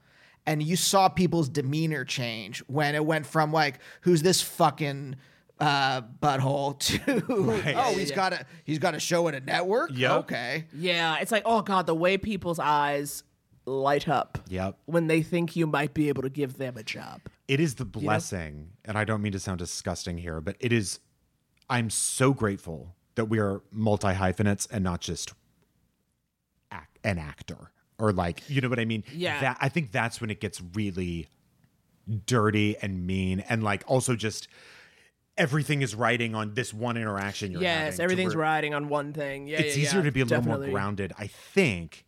S4: And you saw people's demeanor change when it went from like, who's this fucking uh, butthole to oh he's got a he's got a show at a network.
S3: Yep.
S4: Okay.
S5: Yeah, it's like, oh god, the way people's eyes light up.
S3: Yep.
S5: When they think you might be able to give them a job.
S3: It is the blessing, and I don't mean to sound disgusting here, but it is. I'm so grateful that we are multi hyphenates and not just act, an actor or like you know what I mean.
S5: Yeah.
S3: That I think that's when it gets really dirty and mean, and like also just everything is riding on this one interaction. You're
S5: yes,
S3: to
S5: everything's
S3: where-
S5: riding on one thing. Yeah,
S3: It's
S5: yeah,
S3: easier
S5: yeah,
S3: to be a little more grounded, I think,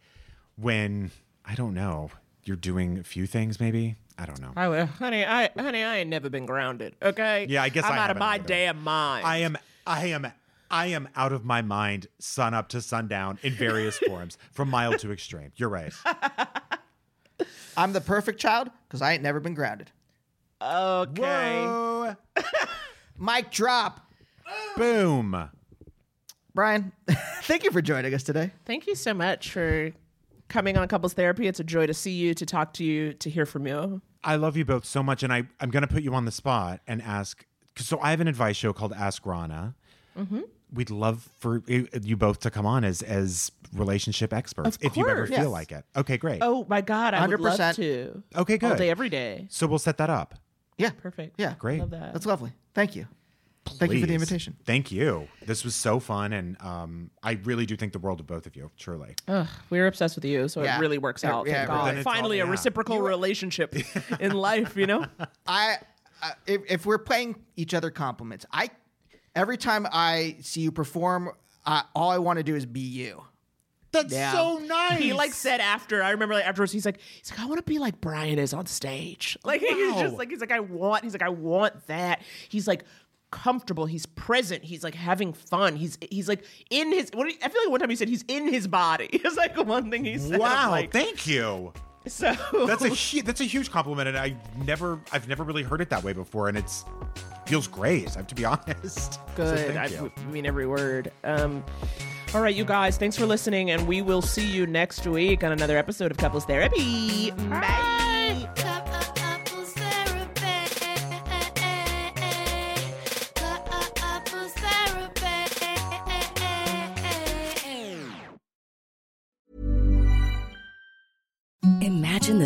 S3: when I don't know you're doing a few things. Maybe I don't know.
S5: I will, honey, I, honey, I ain't never been grounded. Okay.
S3: Yeah, I guess
S5: I'm
S3: I
S5: out of my
S3: either.
S5: damn mind.
S3: I am I am I am out of my mind sun up to sundown in various forms from mild to extreme. You're right.
S4: I'm the perfect child because I ain't never been grounded.
S5: Okay.
S3: Whoa.
S4: Mic drop.
S3: Boom.
S4: Bryan, thank you for joining us today.
S5: Thank you so much for coming on Couples Therapy. It's a joy to see you, to talk to you, to hear from you.
S3: I love you both so much, and I, I'm going to put you on the spot and ask. 'cause- So I have an advice show called Ask Rana.
S5: Mm-hmm.
S3: We'd love for you you both to come on as as relationship experts
S5: Of
S3: if you ever
S5: course.
S3: feel like it. Okay, great.
S5: Oh my God, I would love
S4: 100%.
S5: to.
S3: okay, good.
S5: All day, every day.
S3: So we'll set that up.
S4: Yeah.
S5: Perfect.
S4: Yeah.
S3: Great.
S5: Love that.
S4: That's lovely. Thank you. Thank you for the invitation.
S3: Thank you. This was so fun, and um, I really do think the world of both of you. Truly.
S5: Ugh, we're obsessed with you, so
S4: Yeah.
S5: it really works
S4: Yeah,
S5: out.
S4: yeah,
S5: thank
S4: but
S5: God.
S3: then all-
S5: Finally, a
S3: yeah.
S5: reciprocal relationship in life, you know?
S4: I, uh, if, if we're playing each other compliments, I, every time I see you perform, uh, all I want to do is be you.
S3: That's
S5: Yeah.
S3: so nice.
S5: He like said after, I remember like afterwards, he's like, he's like, I want to be like Bryan is on stage. Like he's just like, he's like, I want, he's like, I want that. He's like comfortable. He's present. He's like having fun. He's he's like in his. What you- I feel like one time he said he's in his body. It's like one thing he said.
S3: Wow,
S5: like,
S3: thank you.
S5: So
S3: That's a hu- that's a huge compliment, and I never I've never really heard it that way before, and it's feels great. I have to be honest.
S5: Good.
S3: thank
S5: I,
S3: you.
S5: Mean every word. Um, All right, you guys, thanks for listening, and we will see you next week on another episode of Couples Therapy. Bye.
S9: Couples